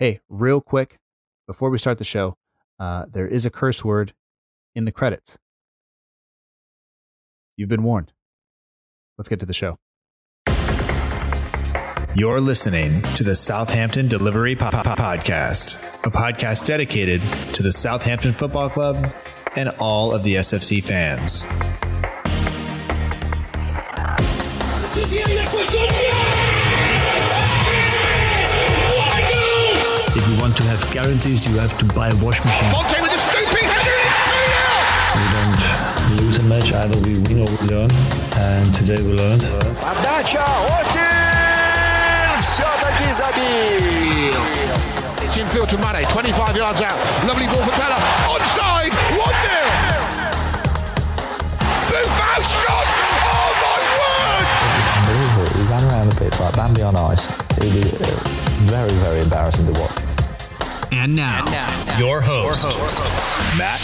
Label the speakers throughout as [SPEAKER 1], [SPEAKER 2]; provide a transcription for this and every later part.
[SPEAKER 1] Hey, real quick, before we start the show, uh, there is a curse word in the credits. You've been warned. Let's get to the show.
[SPEAKER 2] You're listening to the Southampton Delivery po- po- Podcast, a podcast dedicated to the Southampton Football Club and all of the SFC fans.
[SPEAKER 3] have guarantees, you have to buy a washing machine.
[SPEAKER 4] Fonte with a scooping!
[SPEAKER 3] We don't lose a match, either we win or we learn, and today we learned.
[SPEAKER 5] Отдача! Остин! Все-таки забил!
[SPEAKER 4] It's infield to Mane, 25 yards out. Lovely ball for Pellè. Onside! 1-0! Buffon shot! Oh,
[SPEAKER 6] Unbelievable. He ran around the pitch like Bambi on ice. It was uh, very, very embarrassing to watch.
[SPEAKER 2] And now, your host, Matt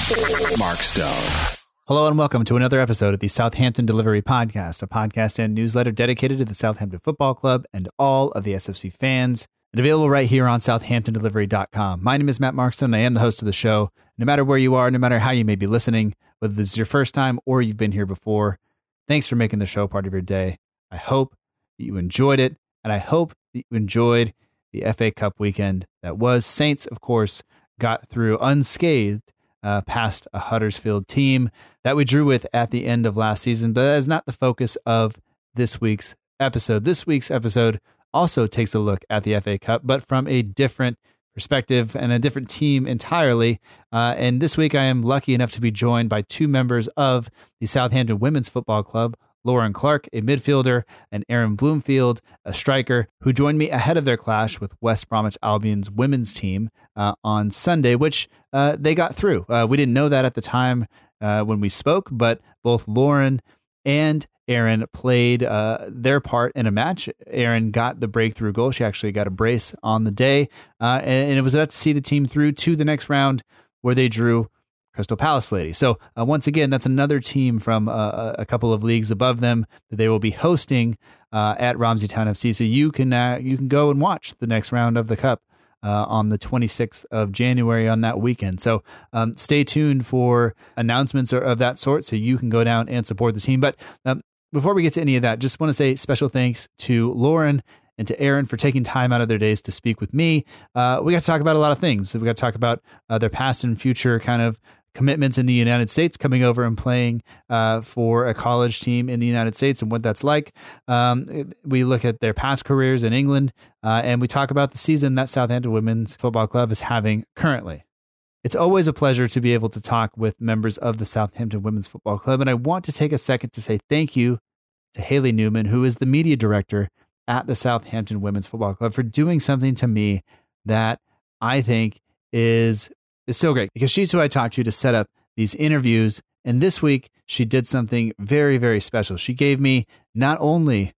[SPEAKER 2] Markstone.
[SPEAKER 1] Hello and welcome to another episode of the Southampton Delivery Podcast, a podcast and newsletter dedicated to the Southampton Football Club and all of the SFC fans, and available right here on southamptondelivery.com. My name is Matt Markstone. I am the host of the show. No matter where you are, no matter how you may be listening, whether this is your first time or you've been here before, thanks for making the show part of your day. I hope that you enjoyed it, and I hope that you enjoyed the FA Cup weekend that was. Saints, of course, got through unscathed uh, past a Huddersfield team that we drew with at the end of last season, but that is not the focus of this week's episode. This week's episode also takes a look at the FA Cup, but from a different perspective and a different team entirely. Uh, and this week, I am lucky enough to be joined by two members of the Southampton Women's Football Club. Lauren Clark, a midfielder, and Erin Bloomfield, a striker, who joined me ahead of their clash with West Bromwich Albion's women's team uh, on Sunday, which uh, they got through. Uh, we didn't know that at the time uh, when we spoke, but both Lauren and Erin played uh, their part in a match. Erin got the breakthrough goal. She actually got a brace on the day, uh, and, and it was enough to see the team through to the next round where they drew Crystal Palace Lady. So uh, once again, that's another team from uh, a couple of leagues above them that they will be hosting uh, at Romsey Town FC. So you can uh, you can go and watch the next round of the cup uh, on the 26th of January on that weekend. So um, stay tuned for announcements of that sort, so you can go down and support the team. But um, before we get to any of that, just want to say special thanks to Lauren and to Erin for taking time out of their days to speak with me. Uh, we got to talk about a lot of things. We got to talk about uh, their past and future kind of commitments in the United States, coming over and playing uh, for a college team in the United States and what that's like. Um, we look at their past careers in England uh, and we talk about the season that Southampton Women's Football Club is having currently. It's always a pleasure to be able to talk with members of the Southampton Women's Football Club. And I want to take a second to say thank you to Haley Newman, who is the media director at the Southampton Women's Football Club, for doing something to me that I think is is so great because she's who I talked to to set up these interviews. And this week, she did something very, very special. She gave me not only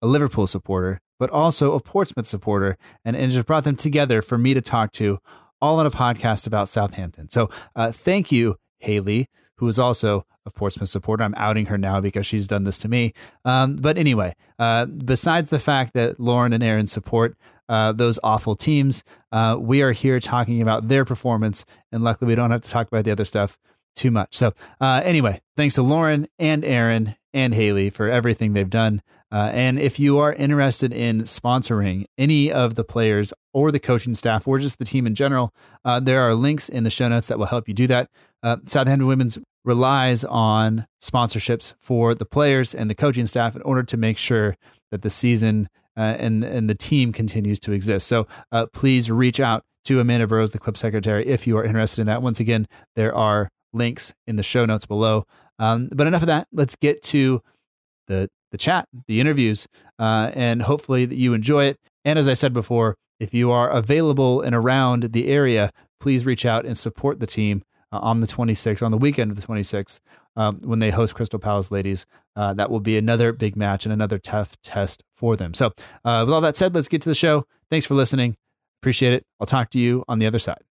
[SPEAKER 1] a Liverpool supporter, but also a Portsmouth supporter, and, and just brought them together for me to talk to all on a podcast about Southampton. So uh, thank you, Haley, who is also a Portsmouth supporter. I'm outing her now because she's done this to me. Um, but anyway, uh, besides the fact that Lauren and Erin support uh, those awful teams, uh, we are here talking about their performance. And luckily, we don't have to talk about the other stuff too much. So, uh, anyway, thanks to Lauren and Erin and Haley for everything they've done. Uh, and if you are interested in sponsoring any of the players or the coaching staff or just the team in general, uh, there are links in the show notes that will help you do that. Uh, Southampton Women's relies on sponsorships for the players and the coaching staff in order to make sure that the season uh, and and the team continues to exist. So uh, please reach out to Amanda Burrows, the club secretary, if you are interested in that. Once again, there are links in the show notes below. Um, but enough of that. Let's get to the the chat, the interviews, uh, and hopefully that you enjoy it. And as I said before, if you are available and around the area, please reach out and support the team uh, on the 26th, on the weekend of the 26th, um, when they host Crystal Palace Ladies. Uh, that will be another big match and another tough test for them. So, uh, with all that said, let's get to the show. Thanks for listening. Appreciate it. I'll talk to you on the other side.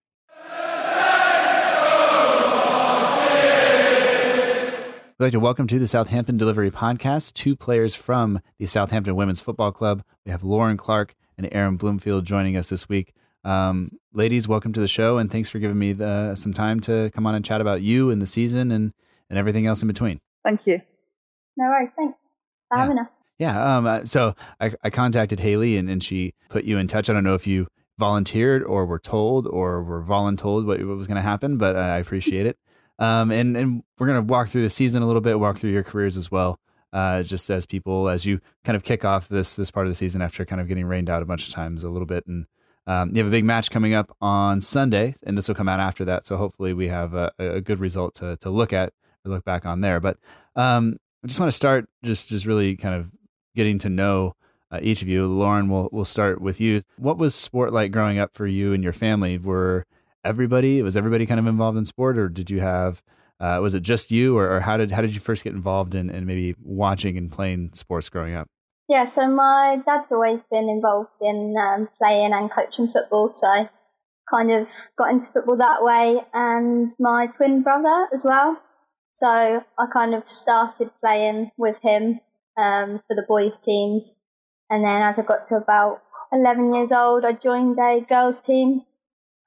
[SPEAKER 1] I'd like to welcome to the Southampton Delivery Podcast two players from the Southampton Women's Football Club. We have Lauren Clark and Erin Bloomfield joining us this week. Um, ladies, welcome to the show, and thanks for giving me the, some time to come on and chat about you and the season and, and everything else in between.
[SPEAKER 7] Thank you.
[SPEAKER 8] No worries. Thanks for
[SPEAKER 1] Yeah.
[SPEAKER 8] having us.
[SPEAKER 1] Yeah. Um, uh, so I, I contacted Haley and, and she put you in touch. I don't know if you volunteered or were told or were voluntold what, what was going to happen, but I appreciate it. Um, and, and we're going to walk through the season a little bit, walk through your careers as well. Uh, just as people, as you kind of kick off this, this part of the season after kind of getting rained out a bunch of times a little bit. And, um, you have a big match coming up on Sunday and this will come out after that. So hopefully we have a, a good result to, to look at or look back on there. But, um, I just want to start just, just really kind of getting to know uh, each of you. Lauren, we'll we'll start with you. What was sport like growing up for you and your family? Were everybody was everybody kind of involved in sport, or did you have uh, was it just you, or, or how did how did you first get involved in, in maybe watching and playing sports growing up?
[SPEAKER 8] Yeah, so my dad's always been involved in um, playing and coaching football, so kind of got into football that way, and my twin brother as well. So I kind of started playing with him um, for the boys' teams, and then as I got to about 11 years old, I joined a girls' team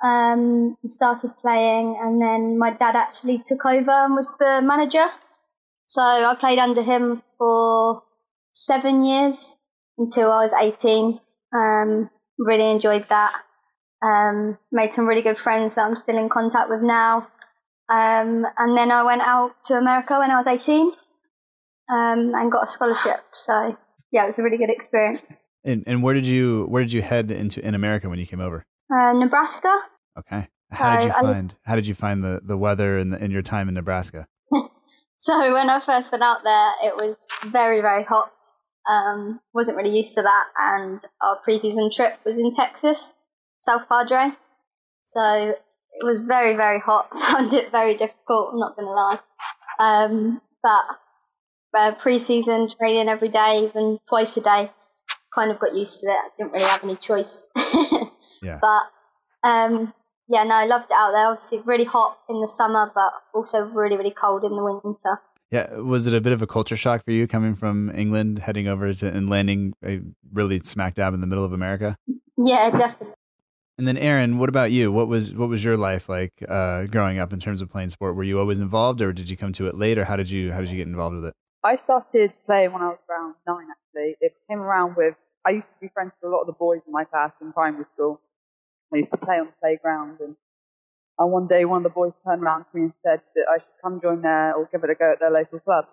[SPEAKER 8] um, and started playing, and then my dad actually took over and was the manager. So I played under him for seven years until I was 18. Um, really enjoyed that. Um, made some really good friends that I'm still in contact with now. Um, and then I went out to America when I was 18 um, and got a scholarship. So yeah, it was a really good experience.
[SPEAKER 1] And and where did you where did you head into in America when you came over?
[SPEAKER 8] Uh, Nebraska.
[SPEAKER 1] Okay, how did you
[SPEAKER 8] I- I-
[SPEAKER 1] find how did you find the the weather and in your time in Nebraska?
[SPEAKER 8] So when I first went out there, it was very, very hot. Um, wasn't really used to that, and our preseason trip was in Texas, South Padre. So it was very, very hot. Found it very difficult. I'm not going to lie. Um, but uh, preseason training every day, even twice a day, kind of got used to it. I didn't really have any choice.
[SPEAKER 1] Yeah.
[SPEAKER 8] But um, yeah, no, I loved it out there. Obviously, really hot in the summer, but also really, really cold in the winter.
[SPEAKER 1] Yeah, was it a bit of a culture shock for you coming from England, heading over to and landing a really smack dab in the middle of America?
[SPEAKER 8] Yeah, definitely.
[SPEAKER 1] And then Erin, what about you? What was what was your life like uh, growing up in terms of playing sport? Were you always involved, or did you come to it late, or how did you how did you get involved with it?
[SPEAKER 7] I started playing when I was around nine, actually. It came around with, I used to be friends with a lot of the boys in my class in primary school. I used to play on the playground, and, and one day one of the boys turned around to me and said that I should come join their, or give it a go at their local club.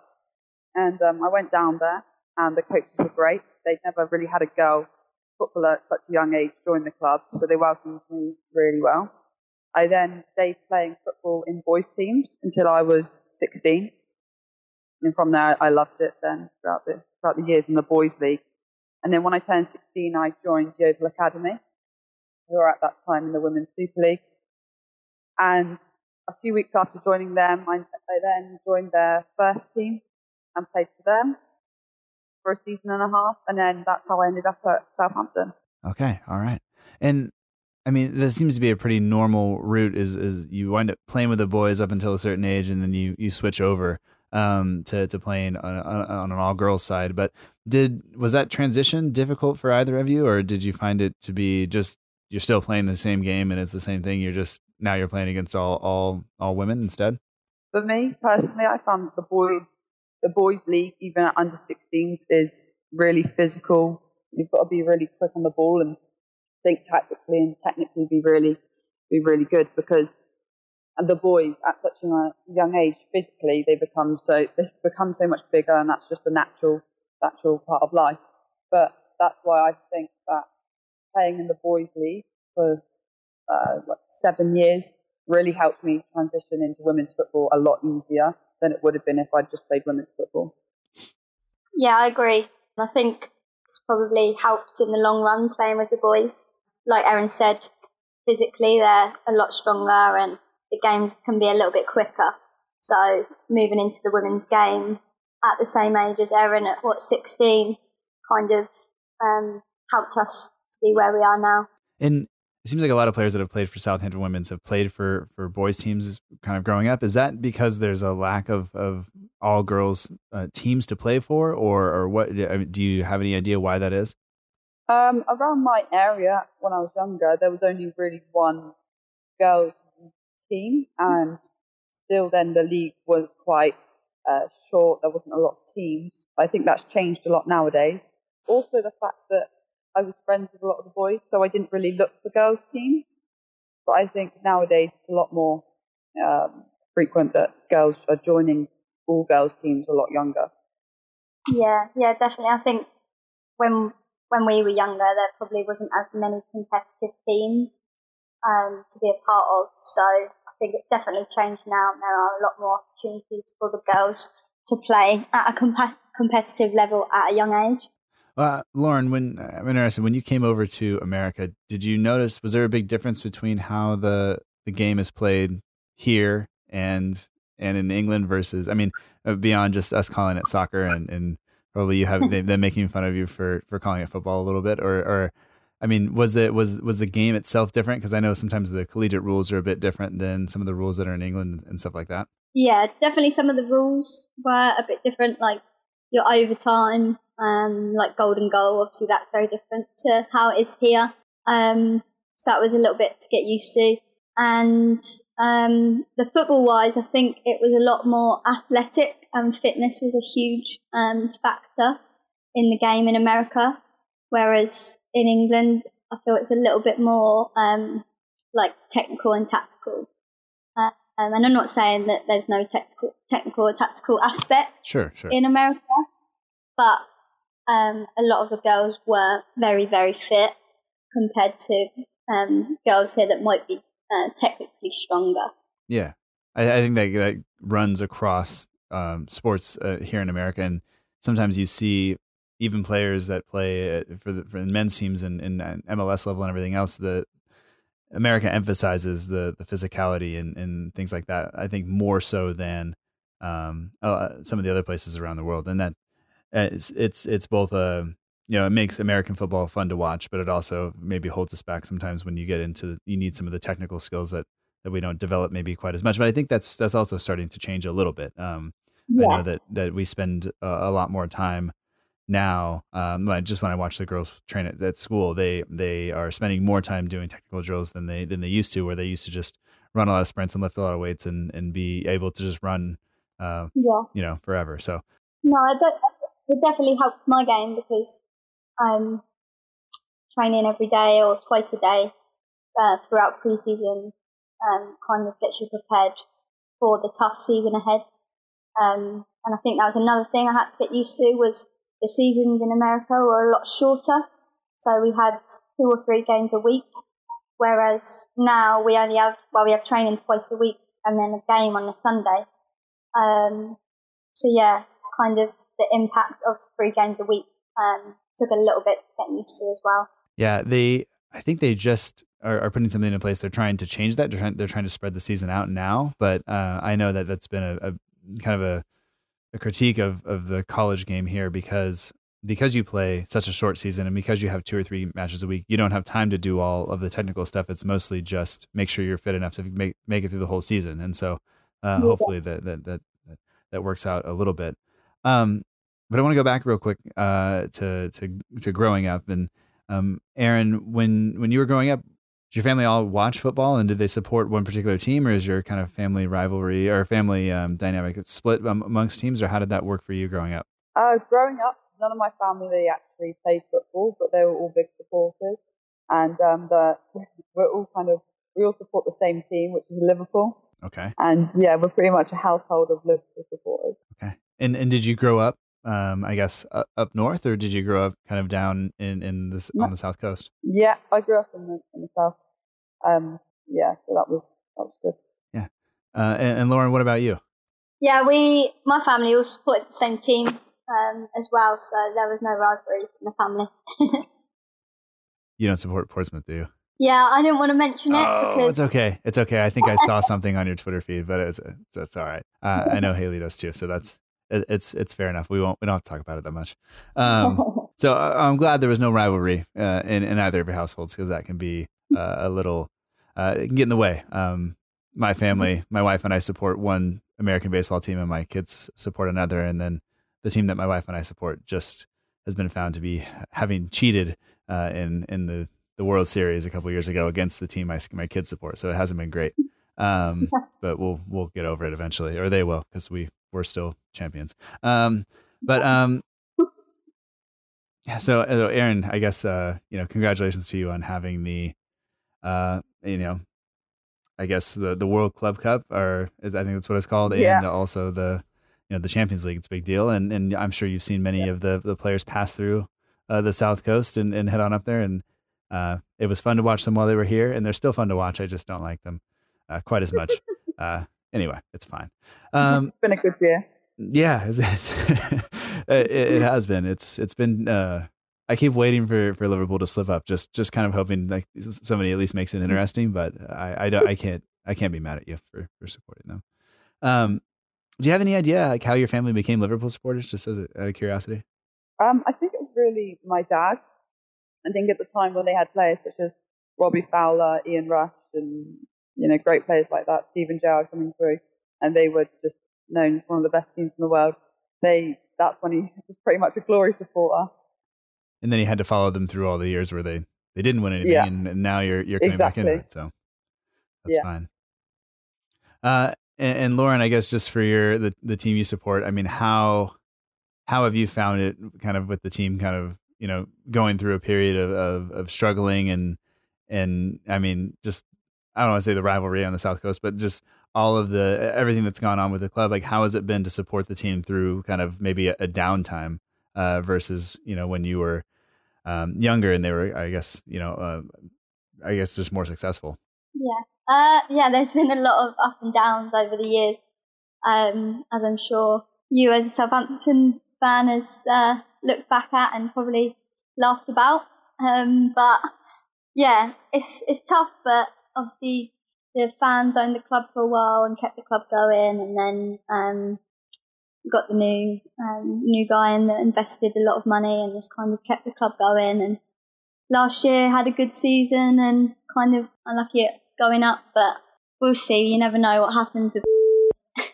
[SPEAKER 7] And um, I went down there, and the coaches were great. They'd never really had a girl footballer at such a young age join the club, so they welcomed me really well. I then stayed playing football in boys' teams until I was 16. And from there, I loved it then throughout the, throughout the years in the boys' league. And then when I turned 16, I joined Yeovil Academy, who were at that time in the Women's Super League. And a few weeks after joining them, I, I then joined their first team and played for them for a season and a half. And then that's how I ended up at Southampton.
[SPEAKER 1] Okay, all right. And I mean, that seems to be a pretty normal route. Is is you wind up playing with the boys up until a certain age, and then you you switch over um, to to playing on, on on an all girls side. But did was that transition difficult for either of you, or did you find it to be just you're still playing the same game and it's the same thing? You're just now you're playing against all all all women instead.
[SPEAKER 7] For me personally, I found the boys, the boys' league, even at under 16s, is really physical. You've got to be really quick on the ball and think tactically and technically be really, be really good because and the boys at such a young age, physically, they become so they become so much bigger, and that's just a natural, natural part of life. But that's why I think that playing in the boys' league for uh, like seven years really helped me transition into women's football a lot easier than it would have been if I'd just played women's football.
[SPEAKER 8] Yeah, I agree. I think it's probably helped in the long run playing with the boys. Like Erin said, physically they're a lot stronger and the games can be a little bit quicker. So moving into the women's game at the same age as Erin at what 16 kind of um, helped us to be where we are now.
[SPEAKER 1] And it seems like a lot of players that have played for Southampton Women's have played for for boys teams kind of growing up. Is that because there's a lack of of all girls uh, teams to play for, or or what? Do you have any idea why that is?
[SPEAKER 7] Um, around my area when I was younger, there was only really one girls team, and still then the league was quite uh, short. There wasn't a lot of teams. I think that's changed a lot nowadays. Also, the fact that I was friends with a lot of the boys, so I didn't really look for girls teams. But I think nowadays it's a lot more um, frequent that girls are joining all girls teams a lot younger.
[SPEAKER 8] Yeah, yeah, definitely. I think when when we were younger, there probably wasn't as many competitive teams um, to be a part of. So I think it's definitely changed now, there are a lot more opportunities for the girls to play at a comp- competitive level at a young age.
[SPEAKER 1] Uh, Lauren, when I'm interested, when you came over to America, did you notice was there a big difference between how the the game is played here and and in England versus? I mean, uh, beyond just us calling it soccer and and probably you have them making fun of you for for calling it football a little bit, or or I mean, was the was was the game itself different? Because I know sometimes the collegiate rules are a bit different than some of the rules that are in England and stuff like that.
[SPEAKER 8] Yeah, definitely. Some of the rules were a bit different, like your overtime um, like golden goal. Obviously, that's very different to how it is here. Um, so that was a little bit to get used to. And um, the football wise, I think it was a lot more athletic and fitness was a huge um, factor in the game in America. Whereas in England, I feel it's a little bit more um, like technical and tactical. Uh, um, and I'm not saying that there's no technical, technical or tactical aspect
[SPEAKER 1] sure, sure.
[SPEAKER 8] in America, but um, a lot of the girls were very, very fit compared to um, girls here that might be uh, technically stronger.
[SPEAKER 1] Yeah, I, I, think that that runs across um, sports uh, here in America, and sometimes you see even players that play uh, for the for men's teams and, and MLS level and everything else. The America emphasizes the the physicality and, and things like that. I think more so than um, uh, some of the other places around the world, and that it's it's it's both a you know it makes American football fun to watch, but it also maybe holds us back sometimes when you get into you need some of the technical skills that that we don't develop maybe quite as much. But I think that's that's also starting to change a little bit. Um, yeah. I know that that we spend a, a lot more time now. Um, just when I watch the girls train at, at school, they they are spending more time doing technical drills than they than they used to, where they used to just run a lot of sprints and lift a lot of weights and and be able to just run, uh, yeah. you know, forever. So
[SPEAKER 8] no, that it definitely helped my game because I'm training every day or twice a day uh, throughout preseason um, kind of gets you prepared for the tough season ahead. Um, and I think that was another thing I had to get used to was the seasons in America were a lot shorter. So we had two or three games a week, whereas now we only have, well, we have training twice a week and then a game on a Sunday. Um, so yeah, kind of the impact of three games a week um, took a little bit getting used to as well.
[SPEAKER 1] Yeah, they. I think they just are, are, putting something in place. They're trying to change that. They're trying, they're trying to spread the season out now. But uh, I know that that's been a, a kind of a, a, critique of, of the college game here because because you play such a short season and because you have two or three matches a week, you don't have time to do all of the technical stuff. It's mostly just make sure you're fit enough to make make it through the whole season. And so uh, yeah. hopefully that, that that that works out a little bit. Um, but I want to go back real quick uh, to to to growing up and um, Erin, when when you were growing up, did your family all watch football and did they support one particular team, or is your kind of family rivalry or family um, dynamic split amongst teams, or how did that work for you growing up?
[SPEAKER 7] Uh, growing up, none of my family actually played football, but they were all big supporters, and um, the, we're all kind of we all support the same team, which is Liverpool.
[SPEAKER 1] Okay.
[SPEAKER 7] And yeah, we're pretty much a household of Liverpool supporters.
[SPEAKER 1] Okay. And and did you grow up, um, I guess, uh, up north, or did you grow up kind of down in in this on the south coast?
[SPEAKER 7] Yeah, I grew up in the in the south. Um, yeah, so that was that was good.
[SPEAKER 1] Yeah. Uh, and, and Lauren, what about you?
[SPEAKER 8] Yeah, we my family all supported the same team um, as well, so there was no rivalries in the family.
[SPEAKER 1] you don't support Portsmouth, do you?
[SPEAKER 8] Yeah, I didn't want to mention it.
[SPEAKER 1] Oh,
[SPEAKER 8] because...
[SPEAKER 1] it's okay. It's okay. I think I saw something on your Twitter feed, but it's that's all right. Uh, I know Haley does too, so that's it's it's fair enough. We won't we don't have to talk about it that much. Um, so uh, I'm glad there was no rivalry uh, in in either of your households because that can be uh, a little uh, it can get in the way. Um, my family, my wife and I support one American baseball team, and my kids support another, and then the team that my wife and I support just has been found to be having cheated uh, in in the the World Series a couple years ago against the team my my kids support. So it hasn't been great. Um, but we'll we'll get over it eventually, or they will, because we we're still champions. Um, but um, yeah. So, so Erin, I guess uh, you know, congratulations to you on having the uh, you know, I guess the the World Club Cup, or I think that's what it's called,
[SPEAKER 7] Yeah.
[SPEAKER 1] and also the you know the Champions League. It's a big deal, and and I'm sure you've seen many of the the players pass through uh, the South Coast and, and head on up there, and uh, it was fun to watch them while they were here, and they're still fun to watch. I just don't like them uh, quite as much. uh, anyway, it's fine. Um,
[SPEAKER 7] it's been a good year.
[SPEAKER 1] yeah, it's, it's it, it has been. It's it's been. Uh, I keep waiting for, for Liverpool to slip up, just just kind of hoping like somebody at least makes it interesting. But I I, don't, I can't I can't be mad at you for, for supporting them. Um, do you have any idea like how your family became Liverpool supporters? Just as a, out of curiosity.
[SPEAKER 7] Um, I think it was really my dad. I think at the time when they had players such as Robbie Fowler, Ian Rush, and you know great players like that, Steven Gerrard coming through, and they were just known as one of the best teams in the world. They that's when he was pretty much a glory supporter.
[SPEAKER 1] And then he had to follow them through all the years where they, they didn't win anything,
[SPEAKER 7] Yeah.
[SPEAKER 1] and, and now you're you're coming back into it. So that's
[SPEAKER 7] Yeah.
[SPEAKER 1] fine. Uh, and, and Lauren, I guess just for your the the team you support, I mean, how how have you found it, kind of with the team, kind of you know going through a period of of, of struggling and and I mean, just I don't want to say the rivalry on the South Coast, but just all of the everything that's gone on with the club. Like, how has it been to support the team through kind of maybe a, a downtime uh, versus you know when you were um, younger and they were, I guess, you know, uh, I guess just more successful.
[SPEAKER 8] Yeah. Uh, yeah, there's been a lot of up and downs over the years, um, as I'm sure you as a Southampton fan has uh, looked back at and probably laughed about. Um, but yeah, it's it's tough, but obviously the fans owned the club for a while and kept the club going, and then um, got the new um, new guy in that invested a lot of money and has kind of kept the club going. And last year had a good season and kind of unlucky at going up, but we'll see. You never know what happens with.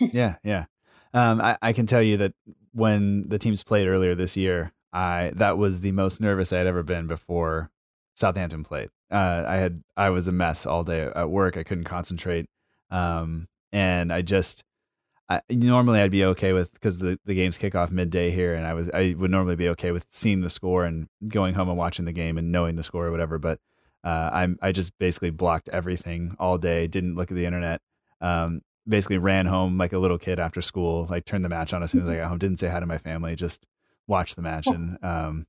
[SPEAKER 1] yeah, yeah. Um, I, I can tell you that when the teams played earlier this year, I that was the most nervous I had ever been before Southampton played. Uh, I had I was a mess all day at work. I couldn't concentrate, um, and I just I, normally I'd be okay with because the, the games kick off midday here, and I was I would normally be okay with seeing the score and going home and watching the game and knowing the score or whatever. But uh, I'm I just basically blocked everything all day. Didn't look at the internet. Um, basically ran home like a little kid after school. Like turned the match on as soon as I got home. Didn't say hi to my family. Just watched the match and um,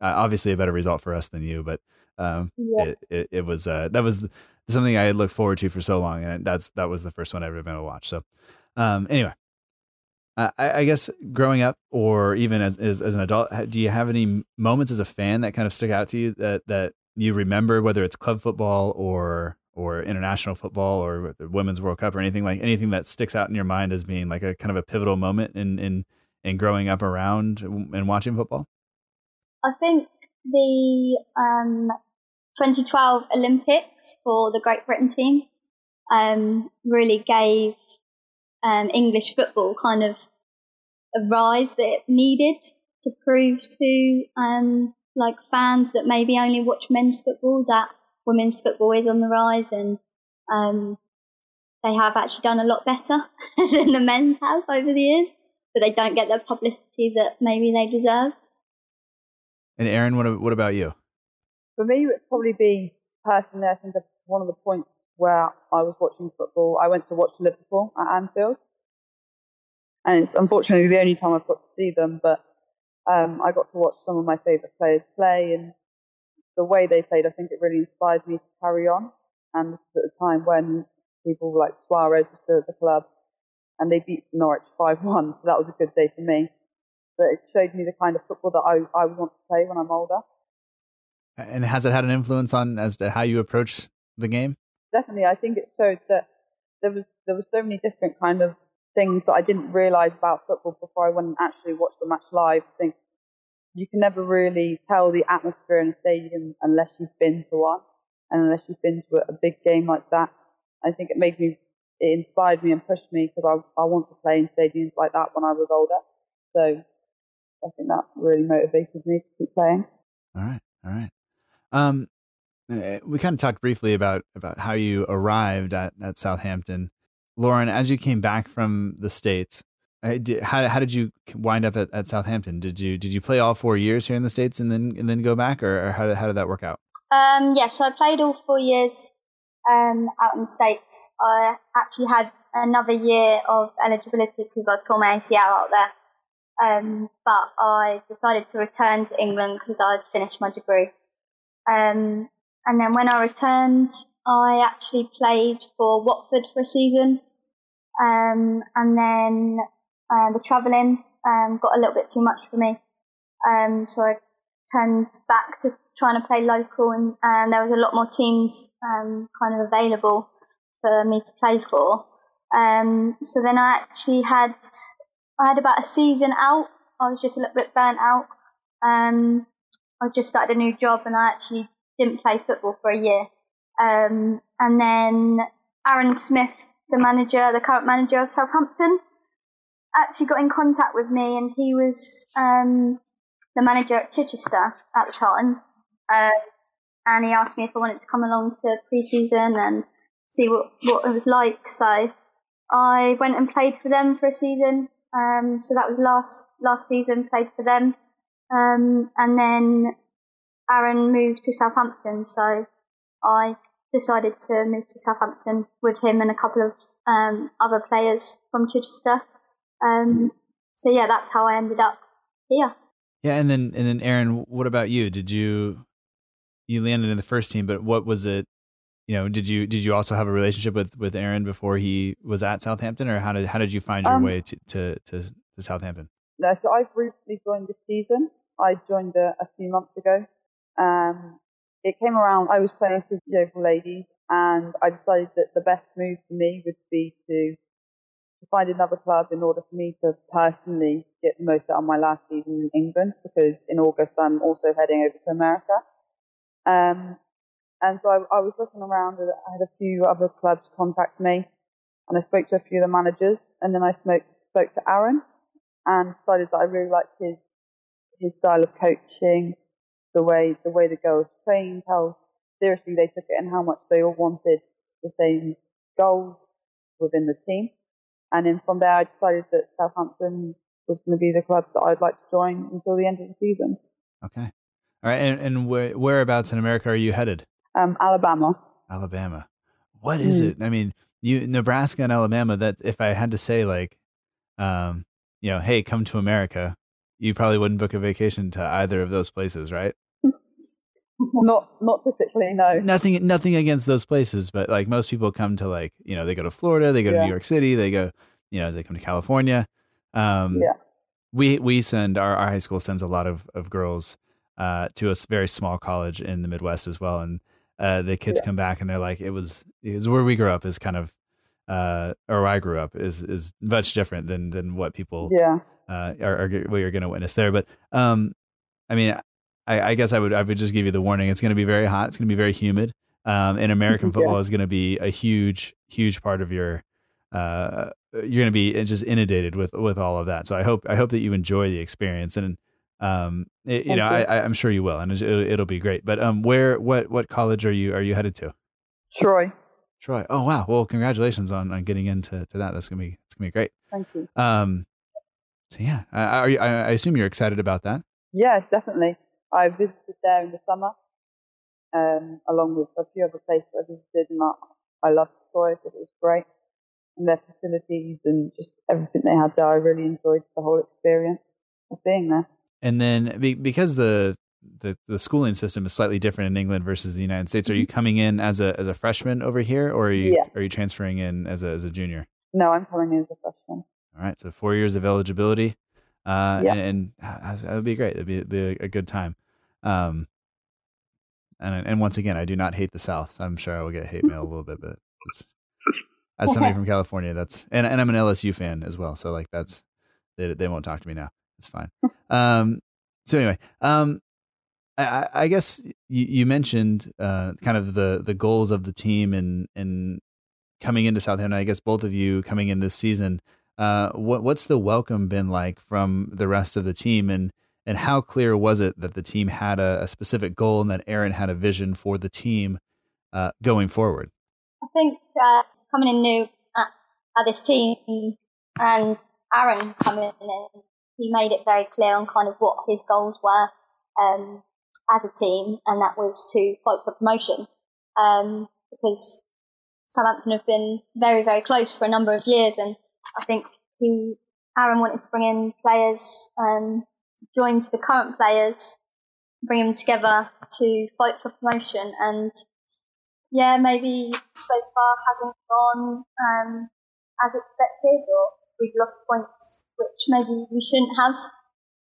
[SPEAKER 1] uh, obviously a better result for us than you, but um,
[SPEAKER 8] Yeah.
[SPEAKER 1] it, it it was uh, that was something I had looked forward to for so long, and that's that was the first one I've ever been able to watch. So um, anyway, uh, I, I guess growing up or even as, as as an adult, do you have any moments as a fan that kind of stick out to you that that you remember, whether it's club football or or international football or the women's World Cup or anything like anything that sticks out in your mind as being like a kind of a pivotal moment in in in growing up around and watching football?
[SPEAKER 8] I think the um, 2012 Olympics for the Great Britain team um, really gave um, English football kind of a rise that it needed to prove to um, like fans that maybe only watch men's football that women's football is on the rise and um, they have actually done a lot better than the men's have over the years, but they don't get the publicity that maybe they deserve.
[SPEAKER 1] And Erin, what what about you?
[SPEAKER 7] For me, it would probably be personally, I think one of the points where I was watching football. I went to watch Liverpool at Anfield, and it's unfortunately the only time I've got to see them. But um, I got to watch some of my favourite players play, and the way they played, I think it really inspired me to carry on. And this was at a time when people like Suarez was still at the club, and they beat Norwich five one, so that was a good day for me. But it showed me the kind of football that I, I want to play when I'm older.
[SPEAKER 1] And has it had an influence on as to how you approach the game?
[SPEAKER 7] definitely I think it showed that there was there were so many different kind of things that I didn't realise about football before I went and actually watched the match live. I think you can never really tell the atmosphere in a stadium unless you've been to one and unless you've been to a, a big game like that. I think it made me it inspired me and pushed me because I I want to play in stadiums like that when I was older. So I think that really motivated me to keep playing.
[SPEAKER 1] All right, all right. Um, uh, we kind of talked briefly about about how you arrived at at Southampton, Lauren. As you came back from the states, uh, did, how how did you wind up at, at Southampton? Did you did you play all four years here in the states and then and then go back, or, or how did how did that work out?
[SPEAKER 8] Um, yeah, so I played all four years um, out in the States. I actually had another year of eligibility because I tore my ACL out there. Um, but I decided to return to England because I'd finished my degree. Um, and then when I returned, I actually played for Watford for a season. Um, and then uh, the travelling um, got a little bit too much for me. Um, so I turned back to trying to play local, and um, there was a lot more teams kind of available for me to play for. So then I actually had I had about a season out. I was just a little bit burnt out. Um, I just started a new job, and I actually didn't play football for a year. Um, and then Aaron Smith, the manager, the current manager of Southampton, actually got in contact with me, and he was um, the manager at Chichester at the time. Uh, and he asked me if I wanted to come along to pre-season and see what, what it was like. So I went and played for them for a season. Um, so that was last last season. Played for them, um, and then Aaron moved to Southampton. So I decided to move to Southampton with him and a couple of um, other players from Chichester. Um, so yeah, that's how I ended up here.
[SPEAKER 1] Yeah, and then and then Erin, what about you? Did you you landed in the first team, but what was it? You know, did you did you also have a relationship with with Aaron before he was at Southampton, or how did how did you find your
[SPEAKER 7] Um,
[SPEAKER 1] way to, to to to Southampton?
[SPEAKER 7] No, so I've recently joined this season. I joined a, a few months ago. Um, it came around, I was playing for the Yeovil Ladies, and I decided that the best move for me would be to, to find another club in order for me to personally get the most out of my last season in England, because in August I'm also heading over to America. Um, and so I, I was looking around, and I had a few other clubs contact me, and I spoke to a few of the managers, and then I spoke, spoke to Aaron, and decided that I really liked his his style of coaching, the way the way the girls trained, how seriously they took it, and how much they all wanted the same goals within the team. And then from there, I decided that Southampton was going to be the club that I'd like to join until the end of the season.
[SPEAKER 1] Okay, all right, and and where, whereabouts in America are you headed?
[SPEAKER 7] Um, Alabama.
[SPEAKER 1] Alabama. What is
[SPEAKER 7] Mm.
[SPEAKER 1] it? I mean, you Nebraska and Alabama. That if I had to say, like, um, you know, hey, come to America, you probably wouldn't book a vacation to either of those places, right?
[SPEAKER 7] Not not typically, no.
[SPEAKER 1] Nothing, nothing against those places, but like most people come to like, you know, they go to Florida, they go to New York City, they go, you know, they come to California. Um,
[SPEAKER 7] Yeah.
[SPEAKER 1] we we send our, our high school sends a lot of of girls uh, to a very small college in the Midwest as well, and uh, the kids
[SPEAKER 7] Yeah.
[SPEAKER 1] come back and they're like, it was it was where we grew up is kind of uh, or where I grew up is is much different than than what people
[SPEAKER 7] Yeah.
[SPEAKER 1] uh, are, are what you're going to witness there. But um, I mean, I, I guess I would I would just give you the warning. It's going to be very hot. It's going to be very humid. Um, and American
[SPEAKER 7] Yeah.
[SPEAKER 1] football is going to be a huge huge part of your. Uh, you're going to be just inundated with with all of that. So I hope I hope that you enjoy the experience and um it- you know. I, I'm sure you will and it'll, it'll be great. But um where what what college are you are you headed to?
[SPEAKER 7] Troy.
[SPEAKER 1] Troy. Oh wow. Well, congratulations on on getting into to that. That's gonna be it's gonna be great.
[SPEAKER 7] Thank you.
[SPEAKER 1] Um. So yeah, I, I, I assume you're excited about that.
[SPEAKER 7] Yes, definitely. I visited there in the summer, um, along with a few other places I visited, and I, I loved Troy. It was great, and their facilities and just everything they had there. I really enjoyed the whole experience of being there.
[SPEAKER 1] And then be, because the, the the schooling system is slightly different in England versus the United States, are you coming in as a as a freshman over here, or are you
[SPEAKER 7] Yeah.
[SPEAKER 1] are you transferring in as a as a junior?
[SPEAKER 7] No, I'm coming in as a freshman.
[SPEAKER 1] All right, so four years of eligibility, uh,
[SPEAKER 7] Yeah.
[SPEAKER 1] and, and that would be great. It'd be, it'd be a, good time. Um, and and once again, I do not hate the South. So I'm sure I will get hate mail a little bit, but it's, as somebody from California, that's and and I'm an LSU fan as well. So like that's they they won't talk to me now. It's fine. Um, so anyway, um, I, I- guess you, you mentioned uh, kind of the the goals of the team and and coming into Southampton. I guess both of you coming in this season. Uh, what what's the welcome been like from the rest of the team and and how clear was it that the team had a, a specific goal and that Aaron had a vision for the team uh, going forward?
[SPEAKER 8] I think uh, coming in new at, at this team and Aaron coming in, he made it very clear on kind of what his goals were um, as a team, and that was to fight for promotion. Um, because Southampton have been very, very close for a number of years, and I think he, Aaron wanted to bring in players um, to join to the current players, bring them together to fight for promotion, and yeah, maybe so far hasn't gone um, as expected, or we've lost points which maybe we shouldn't have.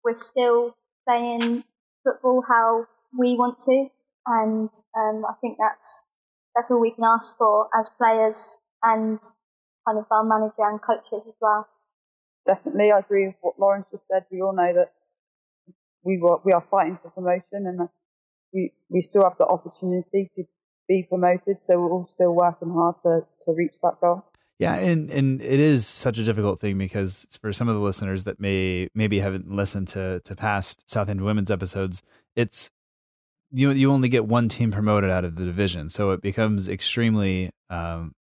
[SPEAKER 8] We're still playing football how we want to, and um, I think that's that's all we can ask for as players and kind of our manager and coaches as well.
[SPEAKER 7] Definitely, I agree with what Lauren's just said. We all know that we were, we are fighting for promotion, and we we still have the opportunity to be promoted. So we're all still working hard to to reach that goal.
[SPEAKER 1] Yeah, and and it is such a difficult thing because for some of the listeners that may maybe haven't listened to to past Southampton women's episodes, it's you you only get one team promoted out of the division, so it becomes extremely um,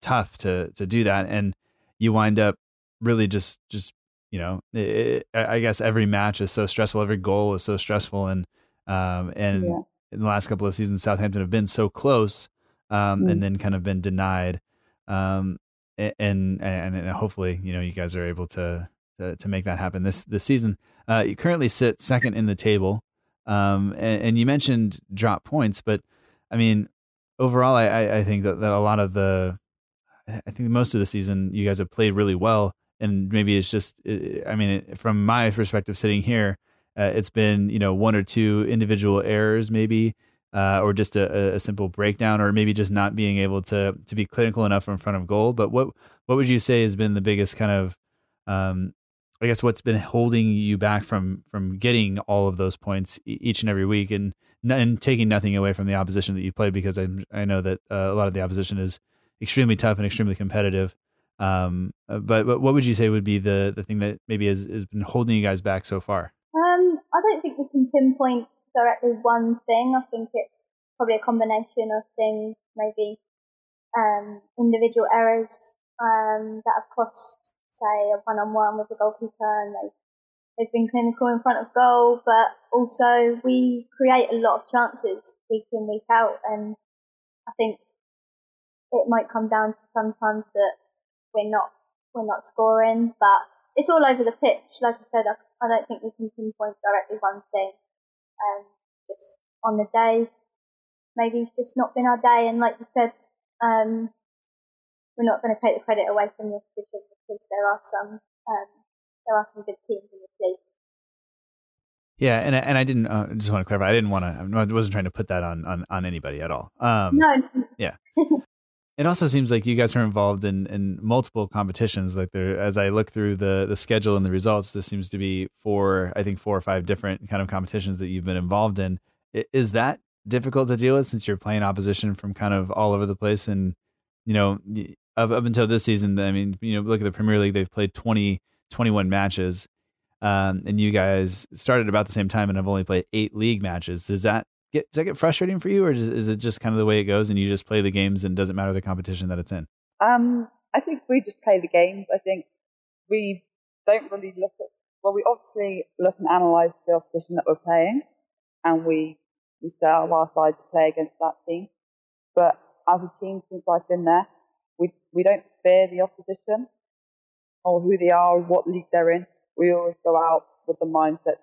[SPEAKER 1] tough to to do that, and you wind up really just just you know it, I guess every match is so stressful, every goal is so stressful, and um, and yeah. in the last couple of seasons, Southampton have been so close, um, mm. and then kind of been denied. Um, and, and and hopefully you know you guys are able to to, to make that happen this this season. Uh, you currently sit second in the table, um, and, and, you mentioned drop points, but I mean overall, I, I think that, that a lot of the I think most of the season you guys have played really well, and maybe it's just I mean from my perspective sitting here, uh, it's been you know one or two individual errors maybe uh, or just a, a, simple breakdown, or maybe just not being able to to be clinical enough in front of goal. But what what would you say has been the biggest kind of, um, I guess, what's been holding you back from from getting all of those points each and every week, and and taking nothing away from the opposition that you play, because I I know that uh, a lot of the opposition is extremely tough and extremely competitive. Um, uh, but but what would you say would be the the thing that maybe has, has been holding you guys back so far?
[SPEAKER 8] Um, I don't think we can pinpoint directly one thing. I think it's probably a combination of things, maybe um, individual errors um, that have cost, say, a one-on-one with the goalkeeper, and they've, they've been clinical in front of goal. But also, we create a lot of chances week in, week out, and I think it might come down to sometimes that we're not we're not scoring, but it's all over the pitch. Like I said, I, I don't think we can pinpoint directly one thing um, just on the day. Maybe it's just not been our day, and like you said, um, we're not going to take the credit away from this because there are some um, there are some good teams in this league.
[SPEAKER 1] Yeah, and and I didn't uh, just want to clarify. I didn't want to. I wasn't trying to put that on on, on anybody at all. Um,
[SPEAKER 8] no.
[SPEAKER 1] Yeah. it also seems like you guys are involved in, in multiple competitions. Like there, as I look through the the schedule and the results, this seems to be four, I think four or five different kind of competitions that you've been involved in. Is that difficult to deal with since you're playing opposition from kind of all over the place? And you know, up, up until this season, I mean, you know, look at the Premier League; they've played 20, 21 matches, um, and you guys started about the same time and have only played eight league matches. Does that get does that get frustrating for you, or is, is it just kind of the way it goes, and you just play the games and doesn't matter the competition that it's in?
[SPEAKER 7] Um, I think we just play the games. I think we don't really look at well, we obviously look and analyse the opposition that we're playing, and we we set our side to play against that team. But as a team, since I've been there, we we don't fear the opposition or who they are or what league they're in. We always go out with the mindset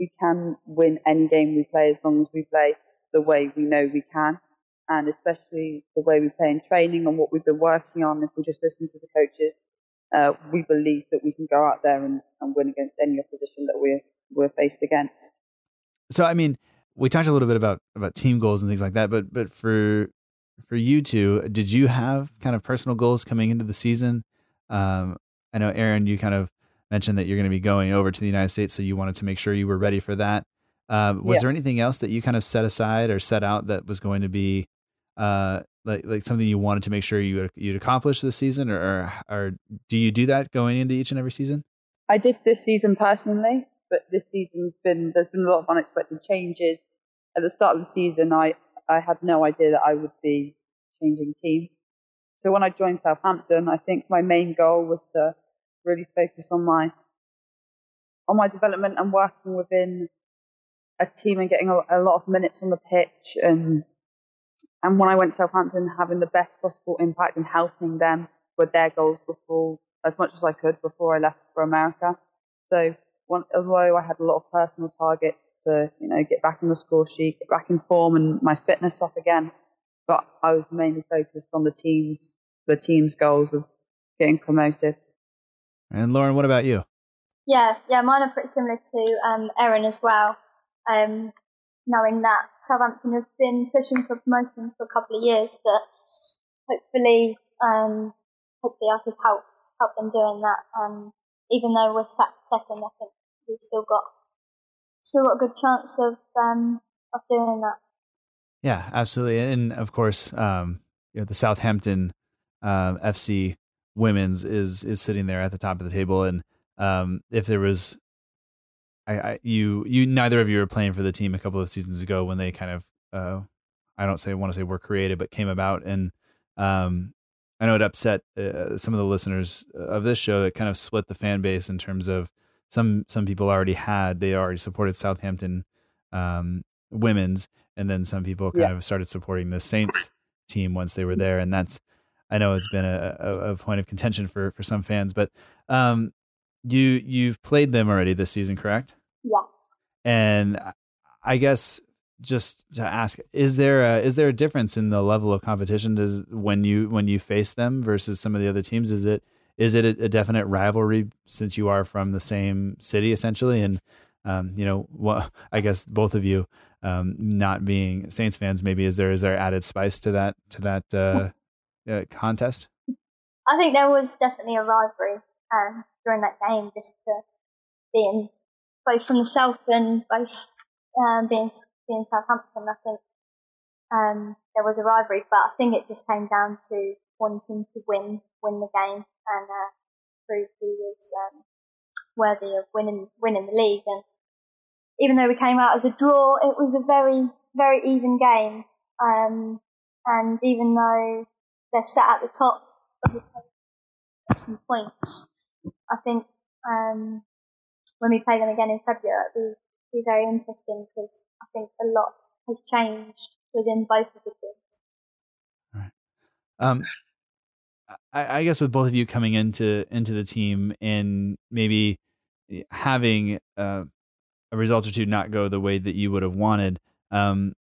[SPEAKER 7] we can win any game we play as long as we play the way we know we can. And especially the way we play in training and what we've been working on. If we just listen to the coaches, uh, we believe that we can go out there and, and win against any opposition that we're we're faced against.
[SPEAKER 1] So, I mean, we talked a little bit about about team goals and things like that, but but for for you two, did you have kind of personal goals coming into the season? Um, I know Erin, you kind of mentioned that you're going to be going over to the United States, so you wanted to make sure you were ready for that. Uh, was yeah. there anything else that you kind of set aside or set out that was going to be uh, like like something you wanted to make sure you you'd accomplish this season, or, or, or do you do that going into each and every season?
[SPEAKER 7] I did this season personally. but this season's been there's been a lot of unexpected changes. At the start of the season, I I had no idea that I would be changing teams. So when I joined Southampton, I think my main goal was to really focus on my on my development and working within a team and getting a, a lot of minutes on the pitch and and when I went to Southampton, having the best possible impact and helping them with their goals before as much as I could before I left for America. So one, although I had a lot of personal targets to you know get back on the score sheet, get back in form, and my fitness up again, but I was mainly focused on the team's the team's goals of getting promoted.
[SPEAKER 1] And Lauren, what about you?
[SPEAKER 8] Yeah, yeah, mine are pretty similar to um, Erin as well. Um, knowing that Southampton have been pushing for promotion for a couple of years, that hopefully, um, hopefully I could help help them doing that. And even though we're sat second, I think we've still got still got a good chance of um, of doing that.
[SPEAKER 1] Yeah, absolutely, and of course, um, you know, the Southampton uh, FC women's is is sitting there at the top of the table, and um, if there was, I, I, you you neither of you were playing for the team a couple of seasons ago when they kind of uh, I don't say want to say were created, but came about, and um, I know it upset uh, some of the listeners of this show that kind of split the fan base in terms of some some people already had they already supported Southampton um, women's, and then some people kind
[SPEAKER 7] Yeah.
[SPEAKER 1] of started supporting the Saints team once they were there, and that's I know it's been a, a, a point of contention for for some fans, but um, you you've played them already this season, correct?
[SPEAKER 8] Yeah.
[SPEAKER 1] And I guess just to ask, is there a, is there a difference in the level of competition does when you when you face them versus some of the other teams? Is it is it a, definite rivalry since you are from the same city essentially? And um, you know, well, I guess both of you um, not being Saints fans, maybe is there is there added spice to that to that uh, contest?
[SPEAKER 8] I think there was definitely a rivalry um, during that game, just to being both from the south and both um, being being Southampton. I think um, there was a rivalry, but I think it just came down to wanting to win win the game and uh, prove who was um, worthy of winning winning the league. And even though we came out as a draw, it was a very very even game. Um, and even though they're sat at the top of the some points. I think um, when we play them again in February, it'll be, be very interesting because I think a lot has changed within both of the teams.
[SPEAKER 1] Um, I, I guess with both of you coming into into the team and maybe having uh, a result or two not go the way that you would have wanted, um,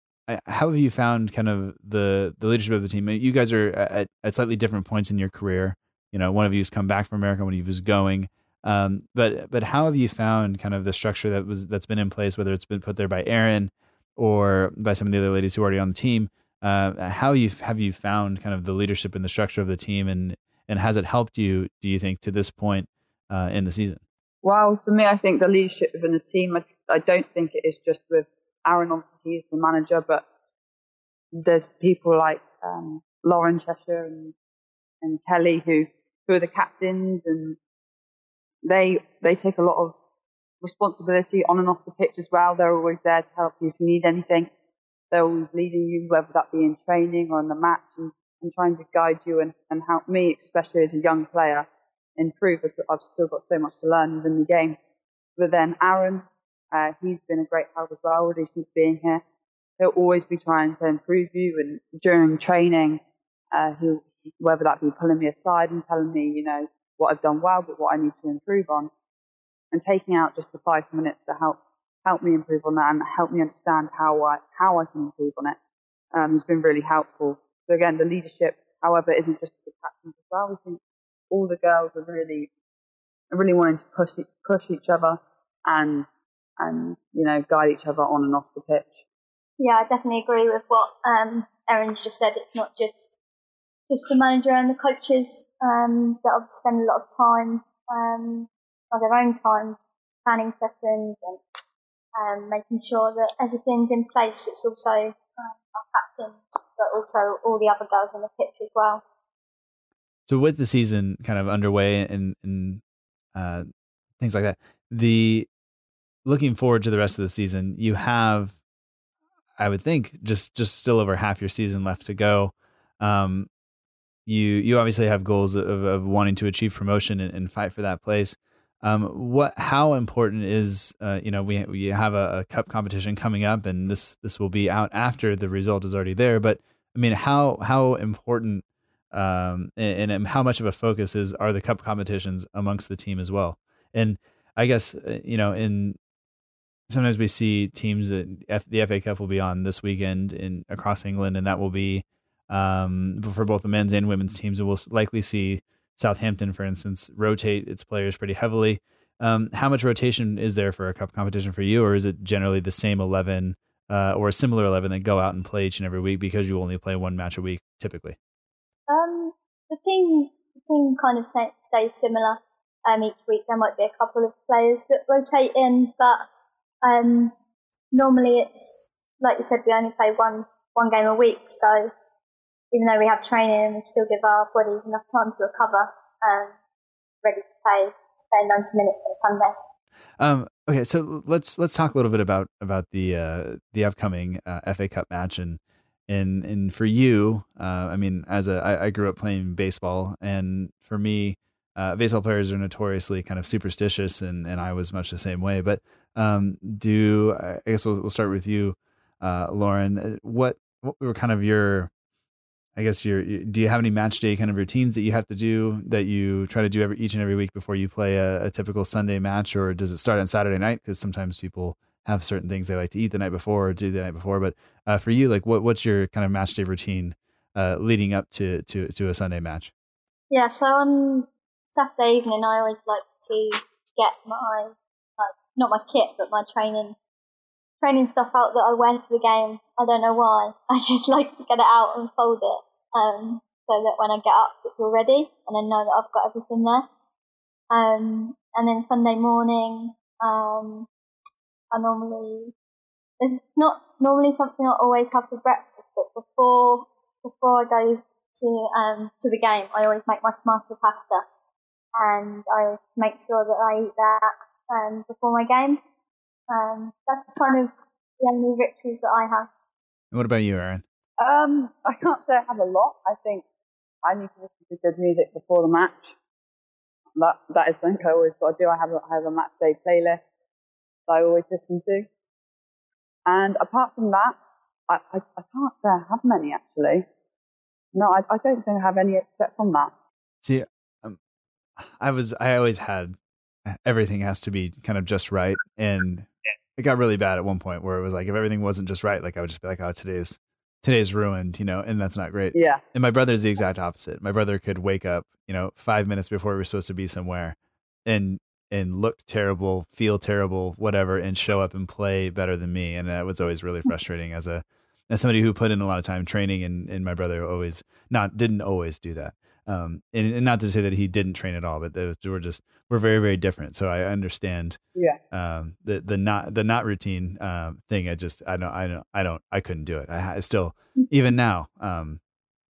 [SPEAKER 1] how have you found kind of the the leadership of the team? You guys are at, at slightly different points in your career. You know, one of you has come back from America, one of you is going. Um, but but how have you found kind of the structure that was that's been in place, whether it's been put there by Aaron or by some of the other ladies who are already on the team? Uh, how you have you found kind of the leadership and the structure of the team, and and has it helped you? Do you think to this point uh, in the season?
[SPEAKER 7] Well, for me, I think the leadership within the team, I, I don't think it is just with Aaron, obviously, he's the manager, but there's people like um, Lauren Cheshire and, and Kelly who, who are the captains, and they they take a lot of responsibility on and off the pitch as well. They're always there to help you if you need anything. They're always leading you, whether that be in training or in the match, and, and trying to guide you and, and help me, especially as a young player, improve. I've still got so much to learn within the game. But then Aaron, uh, he's been a great help as well already since being here. He'll always be trying to improve you, and during training, uh, he'll whether that be pulling me aside and telling me, you know, what I've done well, but what I need to improve on, and taking out just the five minutes to help help me improve on that and help me understand how I how I can improve on it. Um, has been really helpful. So again, the leadership, however, isn't just the captains as well. We think all the girls are really really wanting to push push each other and and you know guide each other on and off the pitch.
[SPEAKER 8] Yeah, I definitely agree with what um, Erin's just said. It's not just just the manager and the coaches um, that obviously spend a lot of time um, of their own time planning sessions and um, making sure that everything's in place. It's also um, our captains, but also all the other girls on the pitch as well.
[SPEAKER 1] So with the season kind of underway and and uh, things like that, the looking forward to the rest of the season, you have, I would think, just just still over half your season left to go. Um, you you obviously have goals of, of wanting to achieve promotion and, and fight for that place. Um, what how important is uh, you know we we have a, a, cup competition coming up, and this this will be out after the result is already there. But I mean, how how important um, and, and how much of a focus is are the cup competitions amongst the team as well? And I guess uh, you know in sometimes we see teams that F, the FA Cup will be on this weekend in across England, and that will be um, for both the men's and women's teams. And we'll likely see Southampton, for instance, rotate its players pretty heavily. Um, how much rotation is there for a cup competition for you, or is it generally the same eleven uh, or a similar eleven that go out and play each and every week because you only play one match a week typically?
[SPEAKER 8] Um, the team the team kind of stays similar um, each week. There might be a couple of players that rotate in, but um, normally it's like you said, we only play one one game a week, so even though we have training, we still give our bodies enough time to recover and ready to play, play 90 minutes on Sunday.
[SPEAKER 1] Um, okay, so let's let's talk a little bit about about the uh, the upcoming uh, FA Cup match and and and for you, uh, I mean, as a I, I grew up playing baseball, and for me, uh, baseball players are notoriously kind of superstitious, and and I was much the same way. But um, do I guess we'll, we'll start with you, uh, Lauren. What what were kind of your I guess your do you have any match day kind of routines that you have to do that you try to do every each and every week before you play a, a typical Sunday match, or does it start on Saturday night? Because sometimes people have certain things they like to eat the night before or do the night before. But uh, for you, like what what's your kind of match day routine uh, leading up to to to a Sunday match?
[SPEAKER 8] Yeah, so on Saturday evening, I always like to get my like not my kit, but my training training stuff out that I wear to the game. I don't know why. I just like to get it out and fold it um, so that when I get up, it's all ready and I know that I've got everything there. Um, and then Sunday morning, um, I normally it's not normally something I always have for breakfast, but before before I go to um, to the game, I always make my tomato pasta, and I make sure that I eat that um, before my game. Um, that's kind of the only rituals that I have.
[SPEAKER 1] what about you, Erin?
[SPEAKER 7] Um, I can't say I have a lot. I think I need to listen to good music before the match. That that is something I always got to do. I have a, I have a match day playlist that I always listen to. And apart from that, I, I, I can't say I have many actually. No, I, I don't think I have any except from that.
[SPEAKER 1] See, I was I always had eh, everything has to be kind of just right, and it got really bad at one point where it was like if everything wasn't just right, like I would just be like, oh, today's today's ruined, you know, and that's not great.
[SPEAKER 7] Yeah.
[SPEAKER 1] And my brother's the exact opposite. My brother could wake up, you know, five minutes before we were supposed to be somewhere, and and look terrible, feel terrible, whatever, and show up and play better than me. And that was always really mm. frustrating as a as somebody who put in a lot of time training and, and my brother always not didn't always do that. Um, and, and not to say that he didn't train at all, but those were just we're very very different. So I understand.
[SPEAKER 7] Yeah.
[SPEAKER 1] Um, the the not the not routine um thing. I just I don't I don't I don't I couldn't do it. I, I still even now um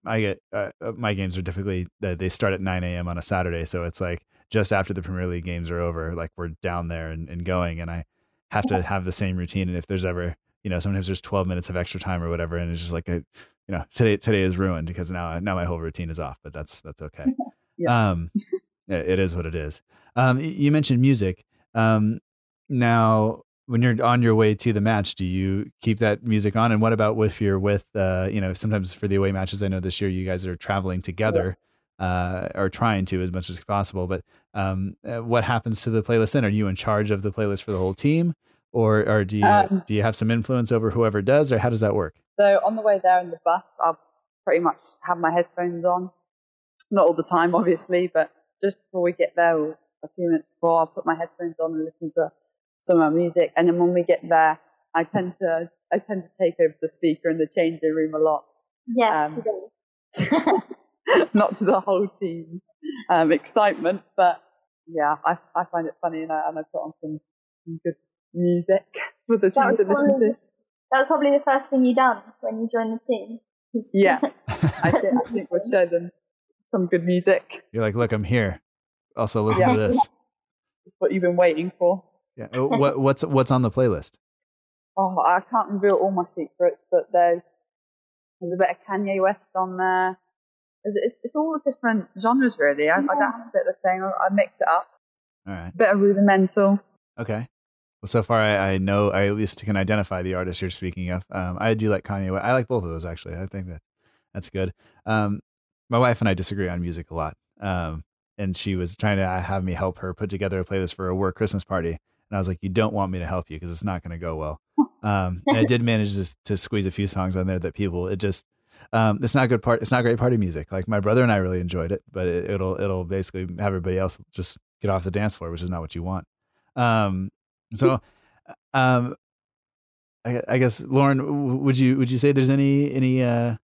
[SPEAKER 1] I get uh, uh my games are typically they start at 9 a.m. on a Saturday, so it's like just after the Premier League games are over, like we're down there and, and going, and I have to have the same routine. And if there's ever, you know, sometimes there's 12 minutes of extra time or whatever, and it's just like a, you know, today today is ruined because now now my whole routine is off. But that's that's okay. yeah. Um, it is what it is. Um, you mentioned music. Um, now when you're on your way to the match, do you keep that music on? And what about if you're with, uh, you know, sometimes for the away matches, I know this year you guys are traveling together uh, or trying to as much as possible. But um, uh, what happens to the playlist then? Are you in charge of the playlist for the whole team, or or do you um, do you have some influence over whoever does, or how does that work?
[SPEAKER 7] So on the way there in the bus, I'll pretty much have my headphones on. Not all the time, obviously, but just before we get there, or a few minutes before, I'll put my headphones on and listen to some of my music. And then when we get there, I tend to I tend to take over the speaker in the changing room a lot.
[SPEAKER 8] Yeah. Um,
[SPEAKER 7] not to the whole team's um, excitement, but yeah, I, I find it funny and I, and I put on some, some good music for the team to listen to.
[SPEAKER 8] That was probably the first thing you done when you joined the team.
[SPEAKER 7] yeah, I think, I think we'll show them some good music.
[SPEAKER 1] You're like, look, I'm here. Also, listen yeah. to this.
[SPEAKER 7] It's what you've been waiting for.
[SPEAKER 1] Yeah. Uh, what what's what's on the playlist?
[SPEAKER 7] Oh, I can't reveal all my secrets, but there's there's a bit of Kanye West on there. It's, it's, it's all different genres, really. I, I don't have a bit the same. I, I mix it up.
[SPEAKER 1] All right.
[SPEAKER 7] bit of rudimental.
[SPEAKER 1] Okay. Well, so far I, I know I at least can identify the artist you're speaking of. Um, I do like Kanye. I like both of those actually. I think that that's good. Um, my wife and I disagree on music a lot. Um, and she was trying to have me help her put together a playlist for a work Christmas party. And I was like, you don't want me to help you because it's not going to go well. Um, and I did manage to, to squeeze a few songs on there that people, it just, um, it's not good part. It's not great party music. Like my brother and I really enjoyed it, but it, it'll, it'll basically have everybody else just get off the dance floor, which is not what you want. Um, so, um, I, I guess Lauren, would you, would you say there's any, any, uh,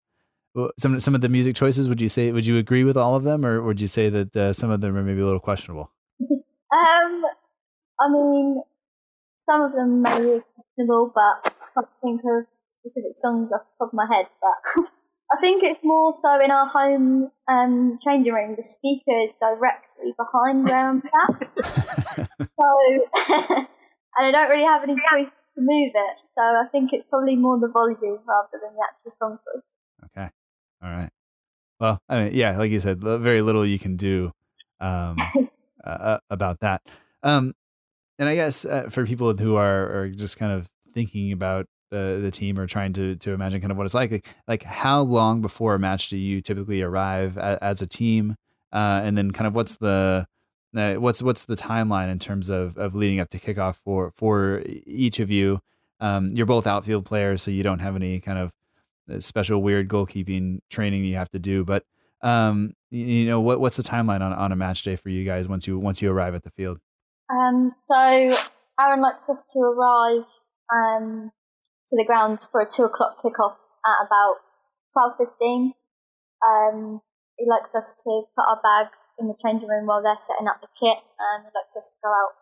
[SPEAKER 1] some some of the music choices would you say would you agree with all of them or would you say that uh, some of them are maybe a little questionable
[SPEAKER 8] Um, I mean, some of them may be questionable, but I can't think of specific songs off the top of my head. But I think it's more so in our home um, changing room. The speaker is directly behind where I'm sat, so and I don't really have any choice to move it. So I think it's probably more the volume rather than the actual song choice.
[SPEAKER 1] Okay. All right. Well, I mean, yeah, like you said, very little you can do um, uh, about that. Um, and I guess uh, for people who are, are just kind of thinking about uh, the team or trying to to imagine kind of what it's like, like, like how long before a match do you typically arrive a, as a team, uh, and then kind of what's the uh, what's what's the timeline in terms of of leading up to kickoff for for each of you? Um, you're both outfield players, so you don't have any kind of uh, special weird goalkeeping training you have to do. But um, you, you know what what's the timeline on, on a match day for you guys once you once you arrive at the field?
[SPEAKER 8] Um, so Aaron likes us to arrive um, to the ground for a two o'clock kickoff at about twelve fifteen. Um, he likes us to put our bags in the changing room while they're setting up the kit, and he likes us to go out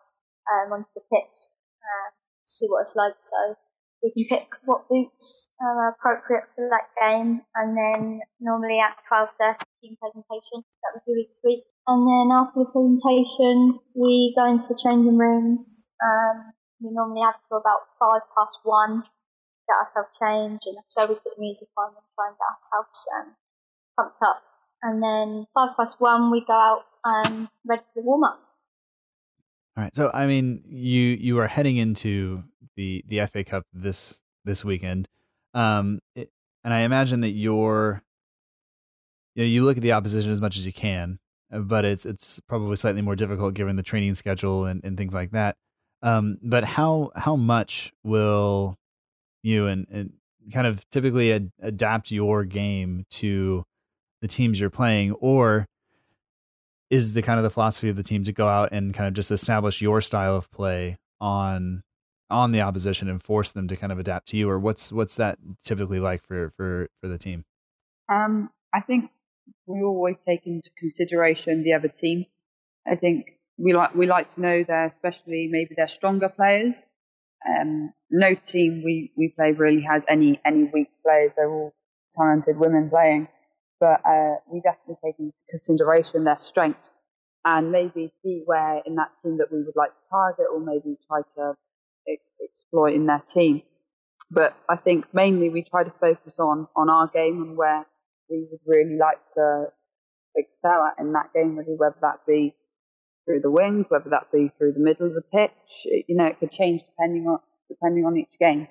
[SPEAKER 8] um, onto the pitch uh, to see what it's like. So we can pick what boots are appropriate for that game, and then normally at 12.30 team presentation that we do each week. And then after the presentation, we go into the changing rooms. Um, we normally have to about five past one get ourselves changed, and so we put music on and try and get ourselves um, pumped up. And then five past one, we go out and ready for the warm up.
[SPEAKER 1] All right. So I mean, you you are heading into the the FA Cup this this weekend, um, it, and I imagine that you're you know you look at the opposition as much as you can, but it's it's probably slightly more difficult given the training schedule and, and things like that. Um, but how how much will you and, and kind of typically ad- adapt your game to the teams you're playing, or is the kind of the philosophy of the team to go out and kind of just establish your style of play on on the opposition and force them to kind of adapt to you? Or what's what's that typically like for for for the team?
[SPEAKER 7] Um i think we always take into consideration the other team. I think we like we like to know their especially maybe their stronger players. Um no team we we play really has any any weak players. They're all talented women playing but uh, we definitely take into consideration their strengths and maybe see where in that team that we would like to target or maybe try to exploit in their team. But I think mainly we try to focus on, on our game and where we would really like to excel at in that game, really, whether that be through the wings, whether that be through the middle of the pitch. It, you know, it could change depending on depending on each game.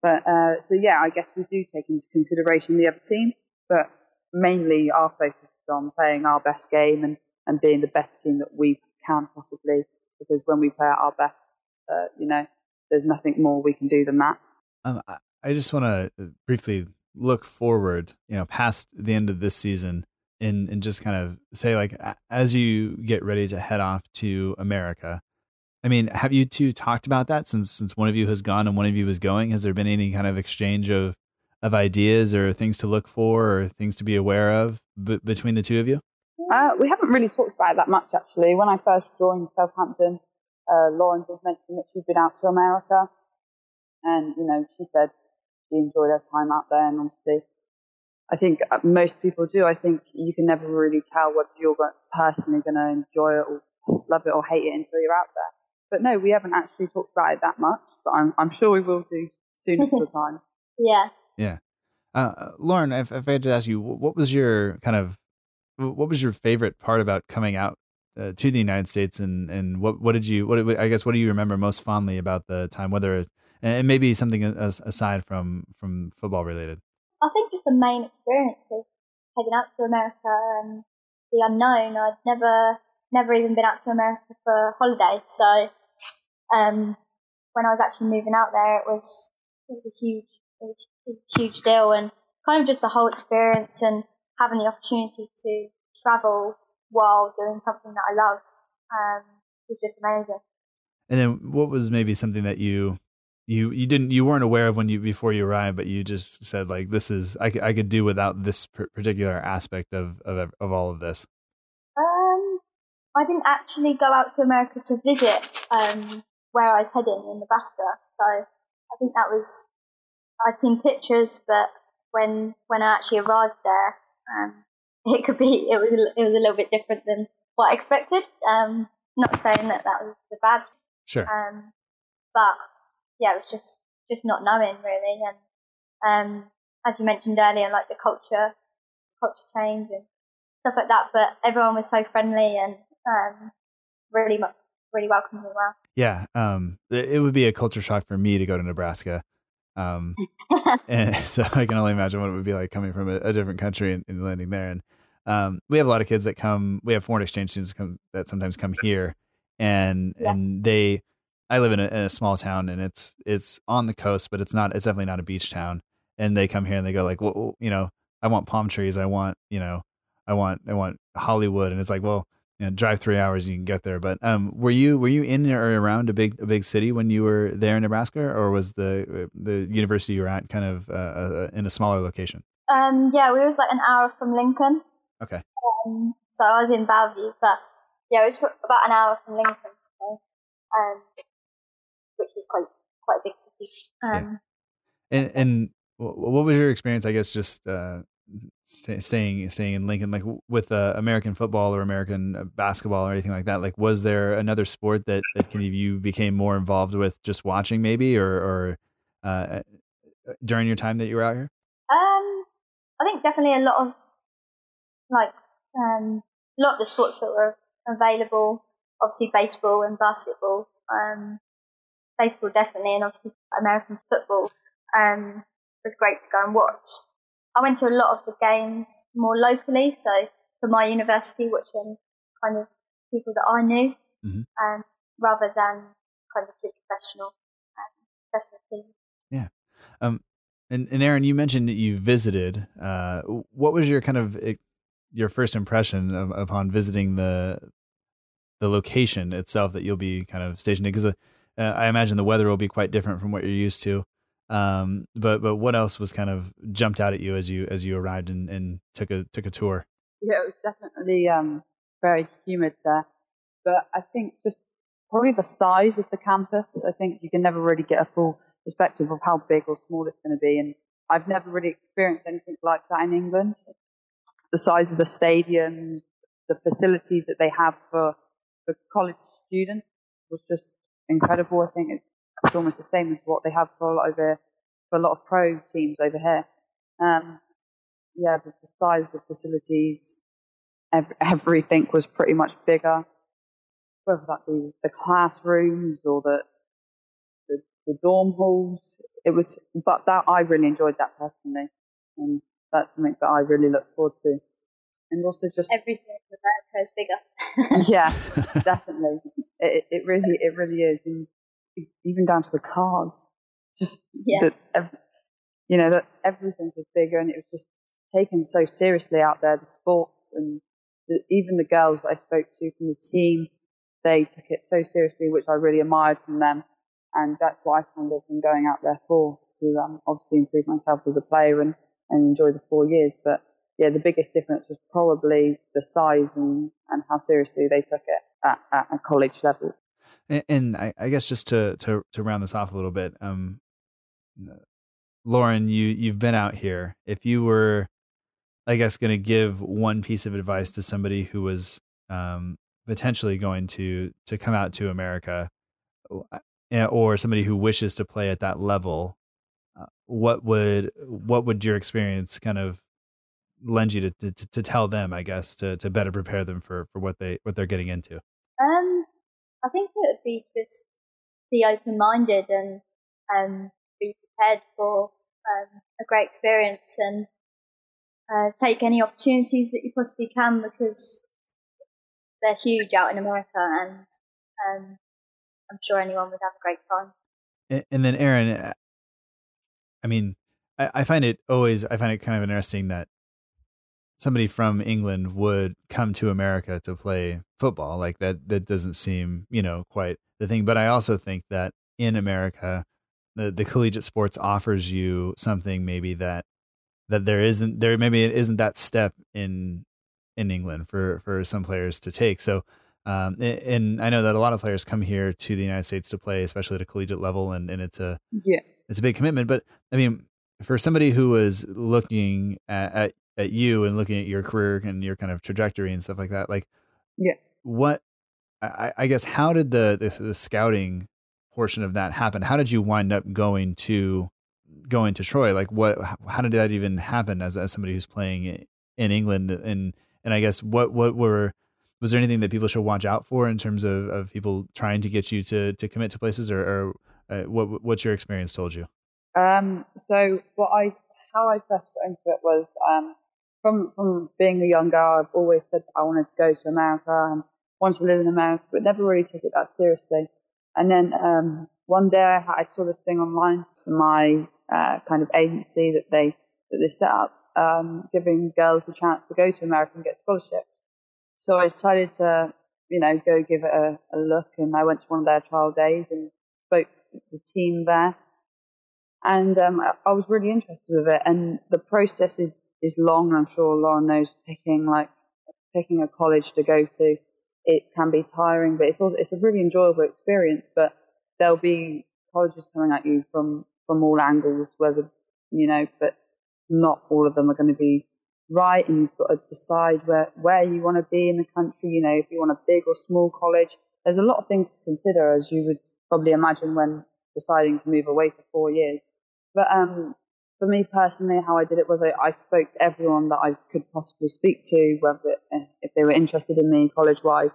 [SPEAKER 7] But uh, so yeah, I guess we do take into consideration the other team, but mainly our focus is on playing our best game and, and being the best team that we can possibly. Because when we play our best, uh, you know, there's nothing more we can do than that.
[SPEAKER 1] Um, I just want to briefly look forward, you know, past the end of this season and, and just kind of say like, as you get ready to head off to America, I mean, have you two talked about that since, since one of you has gone and one of you is going? Has there been any kind of exchange of, of ideas or things to look for or things to be aware of b- between the two of you?
[SPEAKER 7] Uh, we haven't really talked about it that much actually. When I first joined Southampton, uh, Lauren just mentioned that she'd been out to America, and you know she said she enjoyed her time out there, and obviously, I think uh, most people do. I think you can never really tell whether you're personally going to enjoy it or love it or hate it until you're out there. but no, we haven't actually talked about it that much. But I'm I'm sure we will do soon at the time.
[SPEAKER 8] Yeah.
[SPEAKER 1] Yeah. Uh, Lauren, if, if I had to ask you, what was your kind of, what was your favorite part about coming out uh, to the United States, and and what what did you, what I guess, what do you remember most fondly about the time, whether it, and maybe something aside from from football related?
[SPEAKER 8] I think just the main experience of heading out to America and the unknown. I'd never never even been out to America for holidays, so um, when I was actually moving out there, it was it was a huge it was huge deal, and kind of just the whole experience and having the opportunity to travel while doing something that I love um, was just amazing.
[SPEAKER 1] And then, what was maybe something that you you you didn't you weren't aware of when you before you arrived, but you just said like this is I, I could do without this particular aspect of of of all of this.
[SPEAKER 8] Um, I didn't actually go out to America to visit um where I was heading in Nebraska, so I think that was I'd seen pictures, but when when I actually arrived there, um, it could be it was it was a little bit different than what I expected. Um, not saying that that was the bad.
[SPEAKER 1] Sure.
[SPEAKER 8] Um, but yeah, it was just just not knowing really, and um, as you mentioned earlier, like the culture, culture change and stuff like that. But everyone was so friendly and um, really, really welcoming me well.
[SPEAKER 1] Yeah, um, it would be a culture shock for me to go to Nebraska. Um, and so I can only imagine what it would be like coming from a, a different country and, and, landing there. And um, we have a lot of kids that come. We have foreign exchange students come, that sometimes come here, and yeah. and they. I live in a, in a small town, and it's it's on the coast, but it's not. It's definitely not a beach town. And they come here and they go like, well, you know, I want palm trees. I want, you know, I want I want Hollywood. And it's like, well, you know, drive three hours, you can get there. But um, were you were you in or around a big a big city when you were there in Nebraska, or was the the university you were at kind of uh, uh, in a smaller location?
[SPEAKER 8] Um, yeah, we was like an hour from Lincoln.
[SPEAKER 1] Okay.
[SPEAKER 8] Um, so I was in Bellevue, but yeah, it was about an hour from Lincoln, so, um, which was quite quite a big city. Um,
[SPEAKER 1] yeah. And and what was your experience? I guess just uh, staying staying in Lincoln, like with uh, American football or American uh, basketball or anything like that? Like, was there another sport that that kind of you became more involved with just watching, maybe, or or uh, uh, during your time that you were out here?
[SPEAKER 8] Um, I think definitely a lot of like um, a lot of the sports that were available. Obviously, baseball and basketball. Um, baseball definitely, and obviously American football. Um, was great to go and watch. I went to a lot of the games more locally, so for my university, watching kind of people that I knew, mm-hmm. um, rather than kind of the professional um, professional teams.
[SPEAKER 1] Yeah. Um, and, and Erin, you mentioned that you visited. Uh, what was your kind of your first impression of, upon visiting the the location itself that you'll be kind of stationed in? Because uh, I imagine the weather will be quite different from what you're used to. Um, but but what else was kind of jumped out at you as you as you arrived and, and took a took a tour?
[SPEAKER 7] Yeah, it was definitely um, very humid there, but I think just probably the size of the campus. I think you can never really get a full perspective of how big or small it's going to be, and I've never really experienced anything like that in England. The size of the stadiums, the facilities that they have for for college students was just incredible. I think it's it's almost the same as what they have for a lot over for a lot of pro teams over here. Um, yeah, the, the size of facilities, every, everything was pretty much bigger. Whether that be the classrooms or the, the the dorm halls, it was. But that I really enjoyed that personally, and that's something that I really look forward to. And also just
[SPEAKER 8] everything in America is
[SPEAKER 7] bigger. yeah, definitely. It, it really, it really is. And even down to the cars. Just yeah. that, you know, that everything was bigger and it was just taken so seriously out there. The sports and the, even the girls I spoke to from the team, they took it so seriously, which I really admired from them. And that's what I kind of been going out there for to um, obviously improve myself as a player and, and enjoy the four years. But yeah, the biggest difference was probably the size and, and how seriously they took it at, at a college level.
[SPEAKER 1] And, and I, I, guess just to, to to round this off a little bit, um, Lauren, you you've been out here. If you were, I guess, going to give one piece of advice to somebody who was um, potentially going to to come out to America, or somebody who wishes to play at that level, uh, what would what would your experience kind of lend you to, to, to tell them, I guess, to, to better prepare them for, for what they what they're getting into?
[SPEAKER 8] I think it would be just be open minded and um, be prepared for um, a great experience and uh, take any opportunities that you possibly can because they're huge out in America and um, I'm sure anyone would have a great time.
[SPEAKER 1] And, and then Erin, uh, I mean, I, I find it always I find it kind of interesting that somebody from England would come to America to play football. Like that that doesn't seem, you know, quite the thing. But I also think that in America, the, the collegiate sports offers you something maybe that that there isn't there maybe it isn't that step in in England for for some players to take. So um, and I know that a lot of players come here to the United States to play, especially at a collegiate level, and, and it's a
[SPEAKER 7] yeah
[SPEAKER 1] it's a big commitment. But I mean, for somebody who was looking at, at at you and looking at your career and your kind of trajectory and stuff like that, like
[SPEAKER 7] yeah,
[SPEAKER 1] what I, I guess how did the, the the scouting portion of that happen? How did you wind up going to going to Troy? Like what how did that even happen as as somebody who's playing in England and and I guess what what were was there anything that people should watch out for in terms of, of people trying to get you to to commit to places or, or uh, what what's your experience told you?
[SPEAKER 7] Um, so what I how I first got into it was um, from from being a young girl. I've always said that I wanted to go to America and wanted to live in America, but never really took it that seriously. And then um, one day I, I saw this thing online from my uh, kind of agency that they that they set up, um, giving girls a chance to go to America and get scholarships. So I decided to, you know, go give it a, a look, and I went to one of their trial days and spoke to the team there, and um, I, I was really interested with it. And the process is is long. I'm sure Lauren knows picking like picking a college to go to. It can be tiring, but it's also it's a really enjoyable experience. But there'll be colleges coming at you from from all angles, whether you know, but not all of them are going to be right, and you've got to decide where where you want to be in the country. You know, if you want a big or small college, there's a lot of things to consider, as you would probably imagine when deciding to move away for four years. But um, for me personally, how I did it was I, I spoke to everyone that I could possibly speak to, whether eh, if they were interested in me college wise,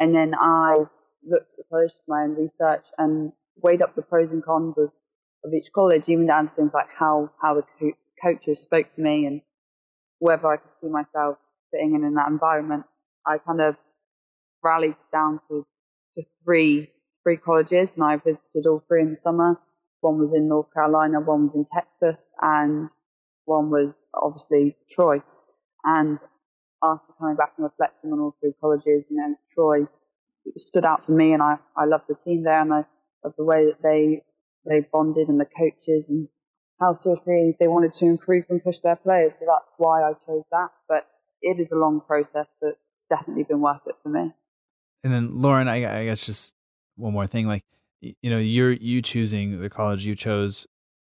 [SPEAKER 7] and then I looked at the college, my own research, and weighed up the pros and cons of, of each college, even down to things like how how the co- coaches spoke to me and whether I could see myself fitting in in that environment. I kind of rallied down to, to three three colleges, and I visited all three in the summer. One was in North Carolina, one was in Texas, and one was obviously Troy. And after coming back and reflecting on all three colleges, you know, Troy stood out for me, and I I loved the team there, and I the way that they they bonded and the coaches and how seriously they wanted to improve and push their players. So that's why I chose that. But it is a long process, but it's definitely been worth it for me.
[SPEAKER 1] And then Lauren, I, I guess just one more thing, like you know, you're you choosing the college you chose.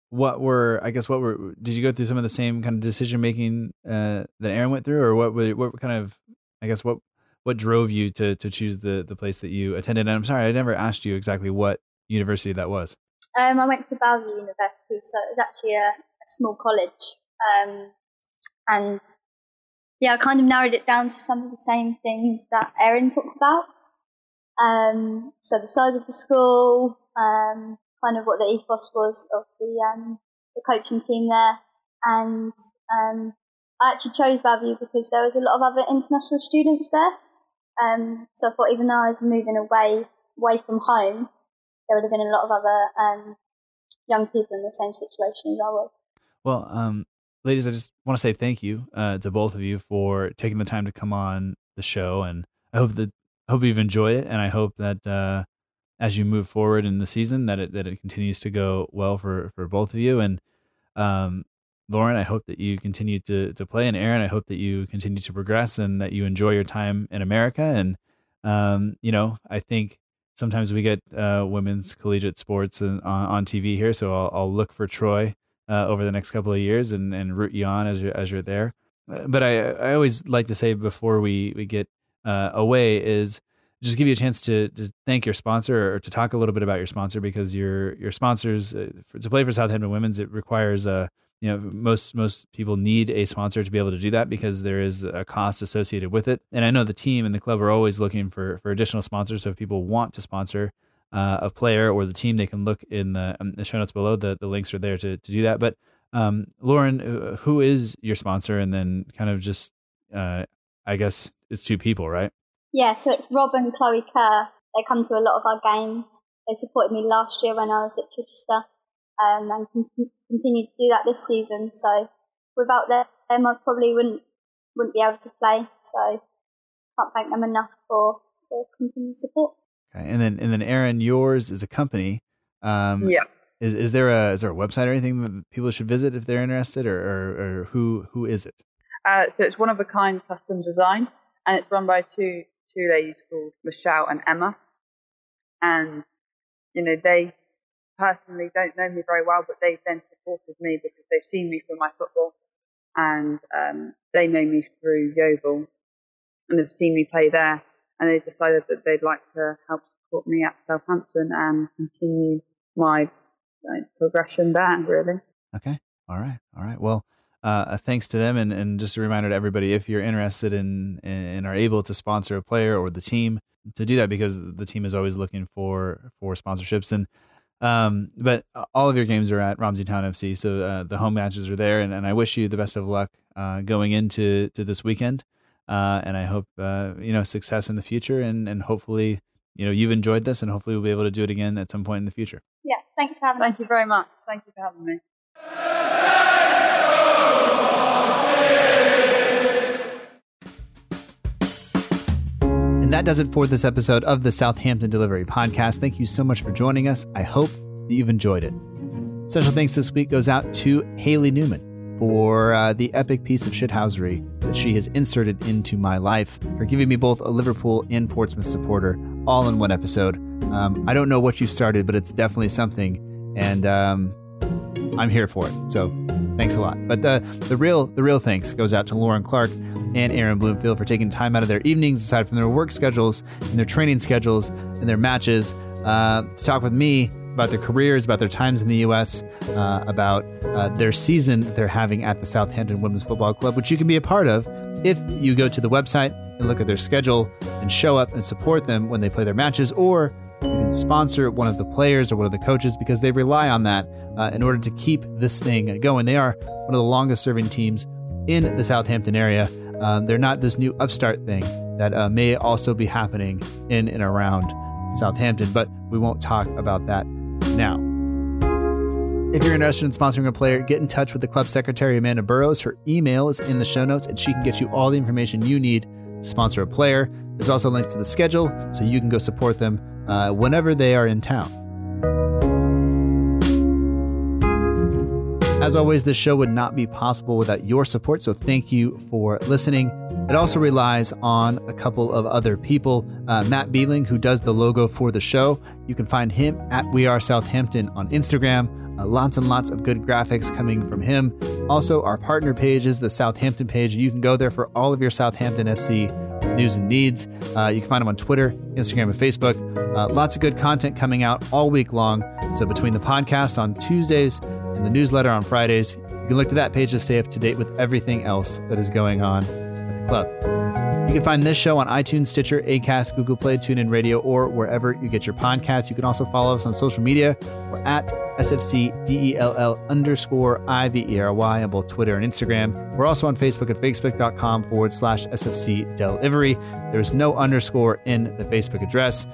[SPEAKER 1] What were I guess what were did you go through some of the same kind of decision making uh, that Erin went through, or what were, what kind of I guess what what drove you to to choose the the place that you attended? And I'm sorry, I never asked you exactly what university that was.
[SPEAKER 8] Um, I went to Bellevue University, so it was actually a, a small college. Um, and yeah, I kind of narrowed it down to some of the same things that Erin talked about. Um, so the size of the school, um, kind of what the ethos was of the, um, the coaching team there, and um, I actually chose Bellevue because there was a lot of other international students there. Um, so I thought even though I was moving away away from home, there would have been a lot of other young people in the same situation as I was.
[SPEAKER 1] Well, um, ladies, I just want to say thank you uh, to both of you for taking the time to come on the show, and I hope that hope you've enjoyed it, and I hope that uh, as you move forward in the season, that it that it continues to go well for for both of you. And um, Lauren, I hope that you continue to to play, and Erin, I hope that you continue to progress, and that you enjoy your time in America. And um, you know, I think sometimes we get uh, women's collegiate sports on, on TV here, so I'll, I'll look for Troy uh, over the next couple of years and, and root you on as you're as you're there. Uh, but I I always like to say before we we get uh, away is just give you a chance to, to thank your sponsor or to talk a little bit about your sponsor because your your sponsors uh, for, to play for Southampton Women's it requires a you know most most people need a sponsor to be able to do that because there is a cost associated with it. And i know the team and the club are always looking for for additional sponsors. So if people want to sponsor uh, a player or the team they can look in the, um, the show notes below. The, the links are there to, to do that. But um, lauren who is your sponsor? And then kind of just uh, i guess it's two people right
[SPEAKER 8] yeah so it's rob and chloe kerr they come to a lot of our games they supported me last year when i was at chichester um, and con- continue to do that this season. So without them, I probably wouldn't wouldn't be able to play. So can't thank them enough for their continued support.
[SPEAKER 1] Okay, and then and then Erin, yours is a company.
[SPEAKER 7] Um, yeah.
[SPEAKER 1] Is is there a is there a website or anything that people should visit if they're interested, or or, or who who is it?
[SPEAKER 7] Uh, so it's one of a kind custom design, and it's run by two two ladies called Michelle and Emma, and you know they personally don't know me very well, but they've then supported me because they've seen me through my football and um, they know me through Yeovil and they've seen me play there. And they decided that they'd like to help support me at Southampton and continue my progression there, really.
[SPEAKER 1] Okay. All right. All right. Well, uh, thanks to them. And, and just a reminder to everybody if you're interested in and are able to sponsor a player or the team, to do that because the team is always looking for for sponsorships and um, but all of your games are at Romsey Town FC, so uh, the home matches are there, and, and I wish you the best of luck uh, going into to this weekend. Uh, and I hope uh, you know success in the future, and and hopefully you know you've enjoyed this, and hopefully we'll be able to do it again at some point in the future.
[SPEAKER 8] Yeah, thanks for having.
[SPEAKER 7] Thank you very much. Thank you for having me.
[SPEAKER 1] That does it for this episode of the Southampton Delivery Podcast. Thank you so much for joining us. I hope that you've enjoyed it. Special thanks this week goes out to Haley Newman for uh, the epic piece of shithousery that she has inserted into my life, for giving me both a Liverpool and Portsmouth supporter all in one episode. Um, I don't know what you've started, but it's definitely something, and um, I'm here for it. So thanks a lot. But the the real the real thanks goes out to Lauren Clark and Erin Bloomfield for taking time out of their evenings, aside from their work schedules and their training schedules and their matches, uh, to talk with me about their careers, about their times in the U.S., uh, about uh, their season they're having at the Southampton Women's Football Club, which you can be a part of if you go to the website and look at their schedule and show up and support them when they play their matches, or you can sponsor one of the players or one of the coaches because they rely on that uh, in order to keep this thing going. They are one of the longest serving teams in the Southampton area. Um, they're not this new upstart thing that uh, may also be happening in and around Southampton, but we won't talk about that now. If you're interested in sponsoring a player, get in touch with the club secretary, Amanda Burrows. Her email is in the show notes, and she can get you all the information you need to sponsor a player. There's also links to the schedule, so you can go support them uh, whenever they are in town. As always, this show would not be possible without your support, so thank you for listening. It also relies on a couple of other people. Uh, Matt Beeling, who does the logo for the show, you can find him at We Are Southampton on Instagram. Uh, lots and lots of good graphics coming from him. Also, our partner page is the Southampton page. You can go there for all of your Southampton FC news and needs. Uh, you can find him on Twitter, Instagram, and Facebook. Uh, lots of good content coming out all week long. So, between the podcast on Tuesdays and the newsletter on Fridays. You can look to that page to stay up to date with everything else that is going on at the club. You can find this show on iTunes, Stitcher, Acast, Google Play, TuneIn Radio, or wherever you get your podcasts. You can also follow us on social media. We're at SFCDELL underscore IVERY on both Twitter and Instagram. We're also on Facebook at facebook.com forward slash SFC Delivery. There's no underscore in the Facebook address.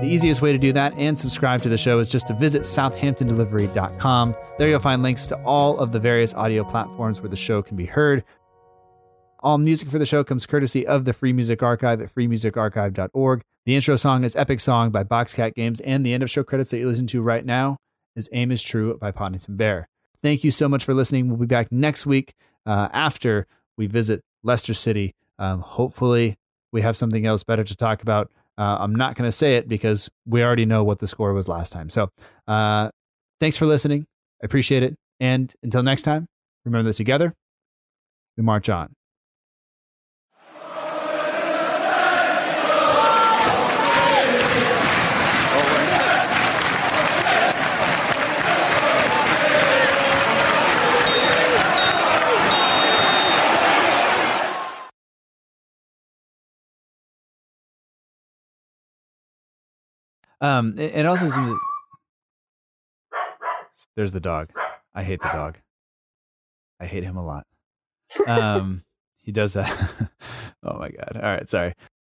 [SPEAKER 1] The easiest way to do that and subscribe to the show is just to visit southamptondelivery.com. There you'll find links to all of the various audio platforms where the show can be heard. All music for the show comes courtesy of the Free Music Archive at freemusicarchive.org. The intro song is Epic Song by Boxcat Games, and the end of show credits that you listen to right now is Aim is True by Podington Bear. Thank you so much for listening. We'll be back next week uh, after we visit Leicester City. Um, hopefully, we have something else better to talk about. Uh, I'm not going to say it because we already know what the score was last time. So uh, thanks for listening. I appreciate it. And until next time, remember that together, we march on. Um, it, also seems there's the dog. I hate the dog. I hate him a lot. Um, he does that. oh my god. All right, sorry.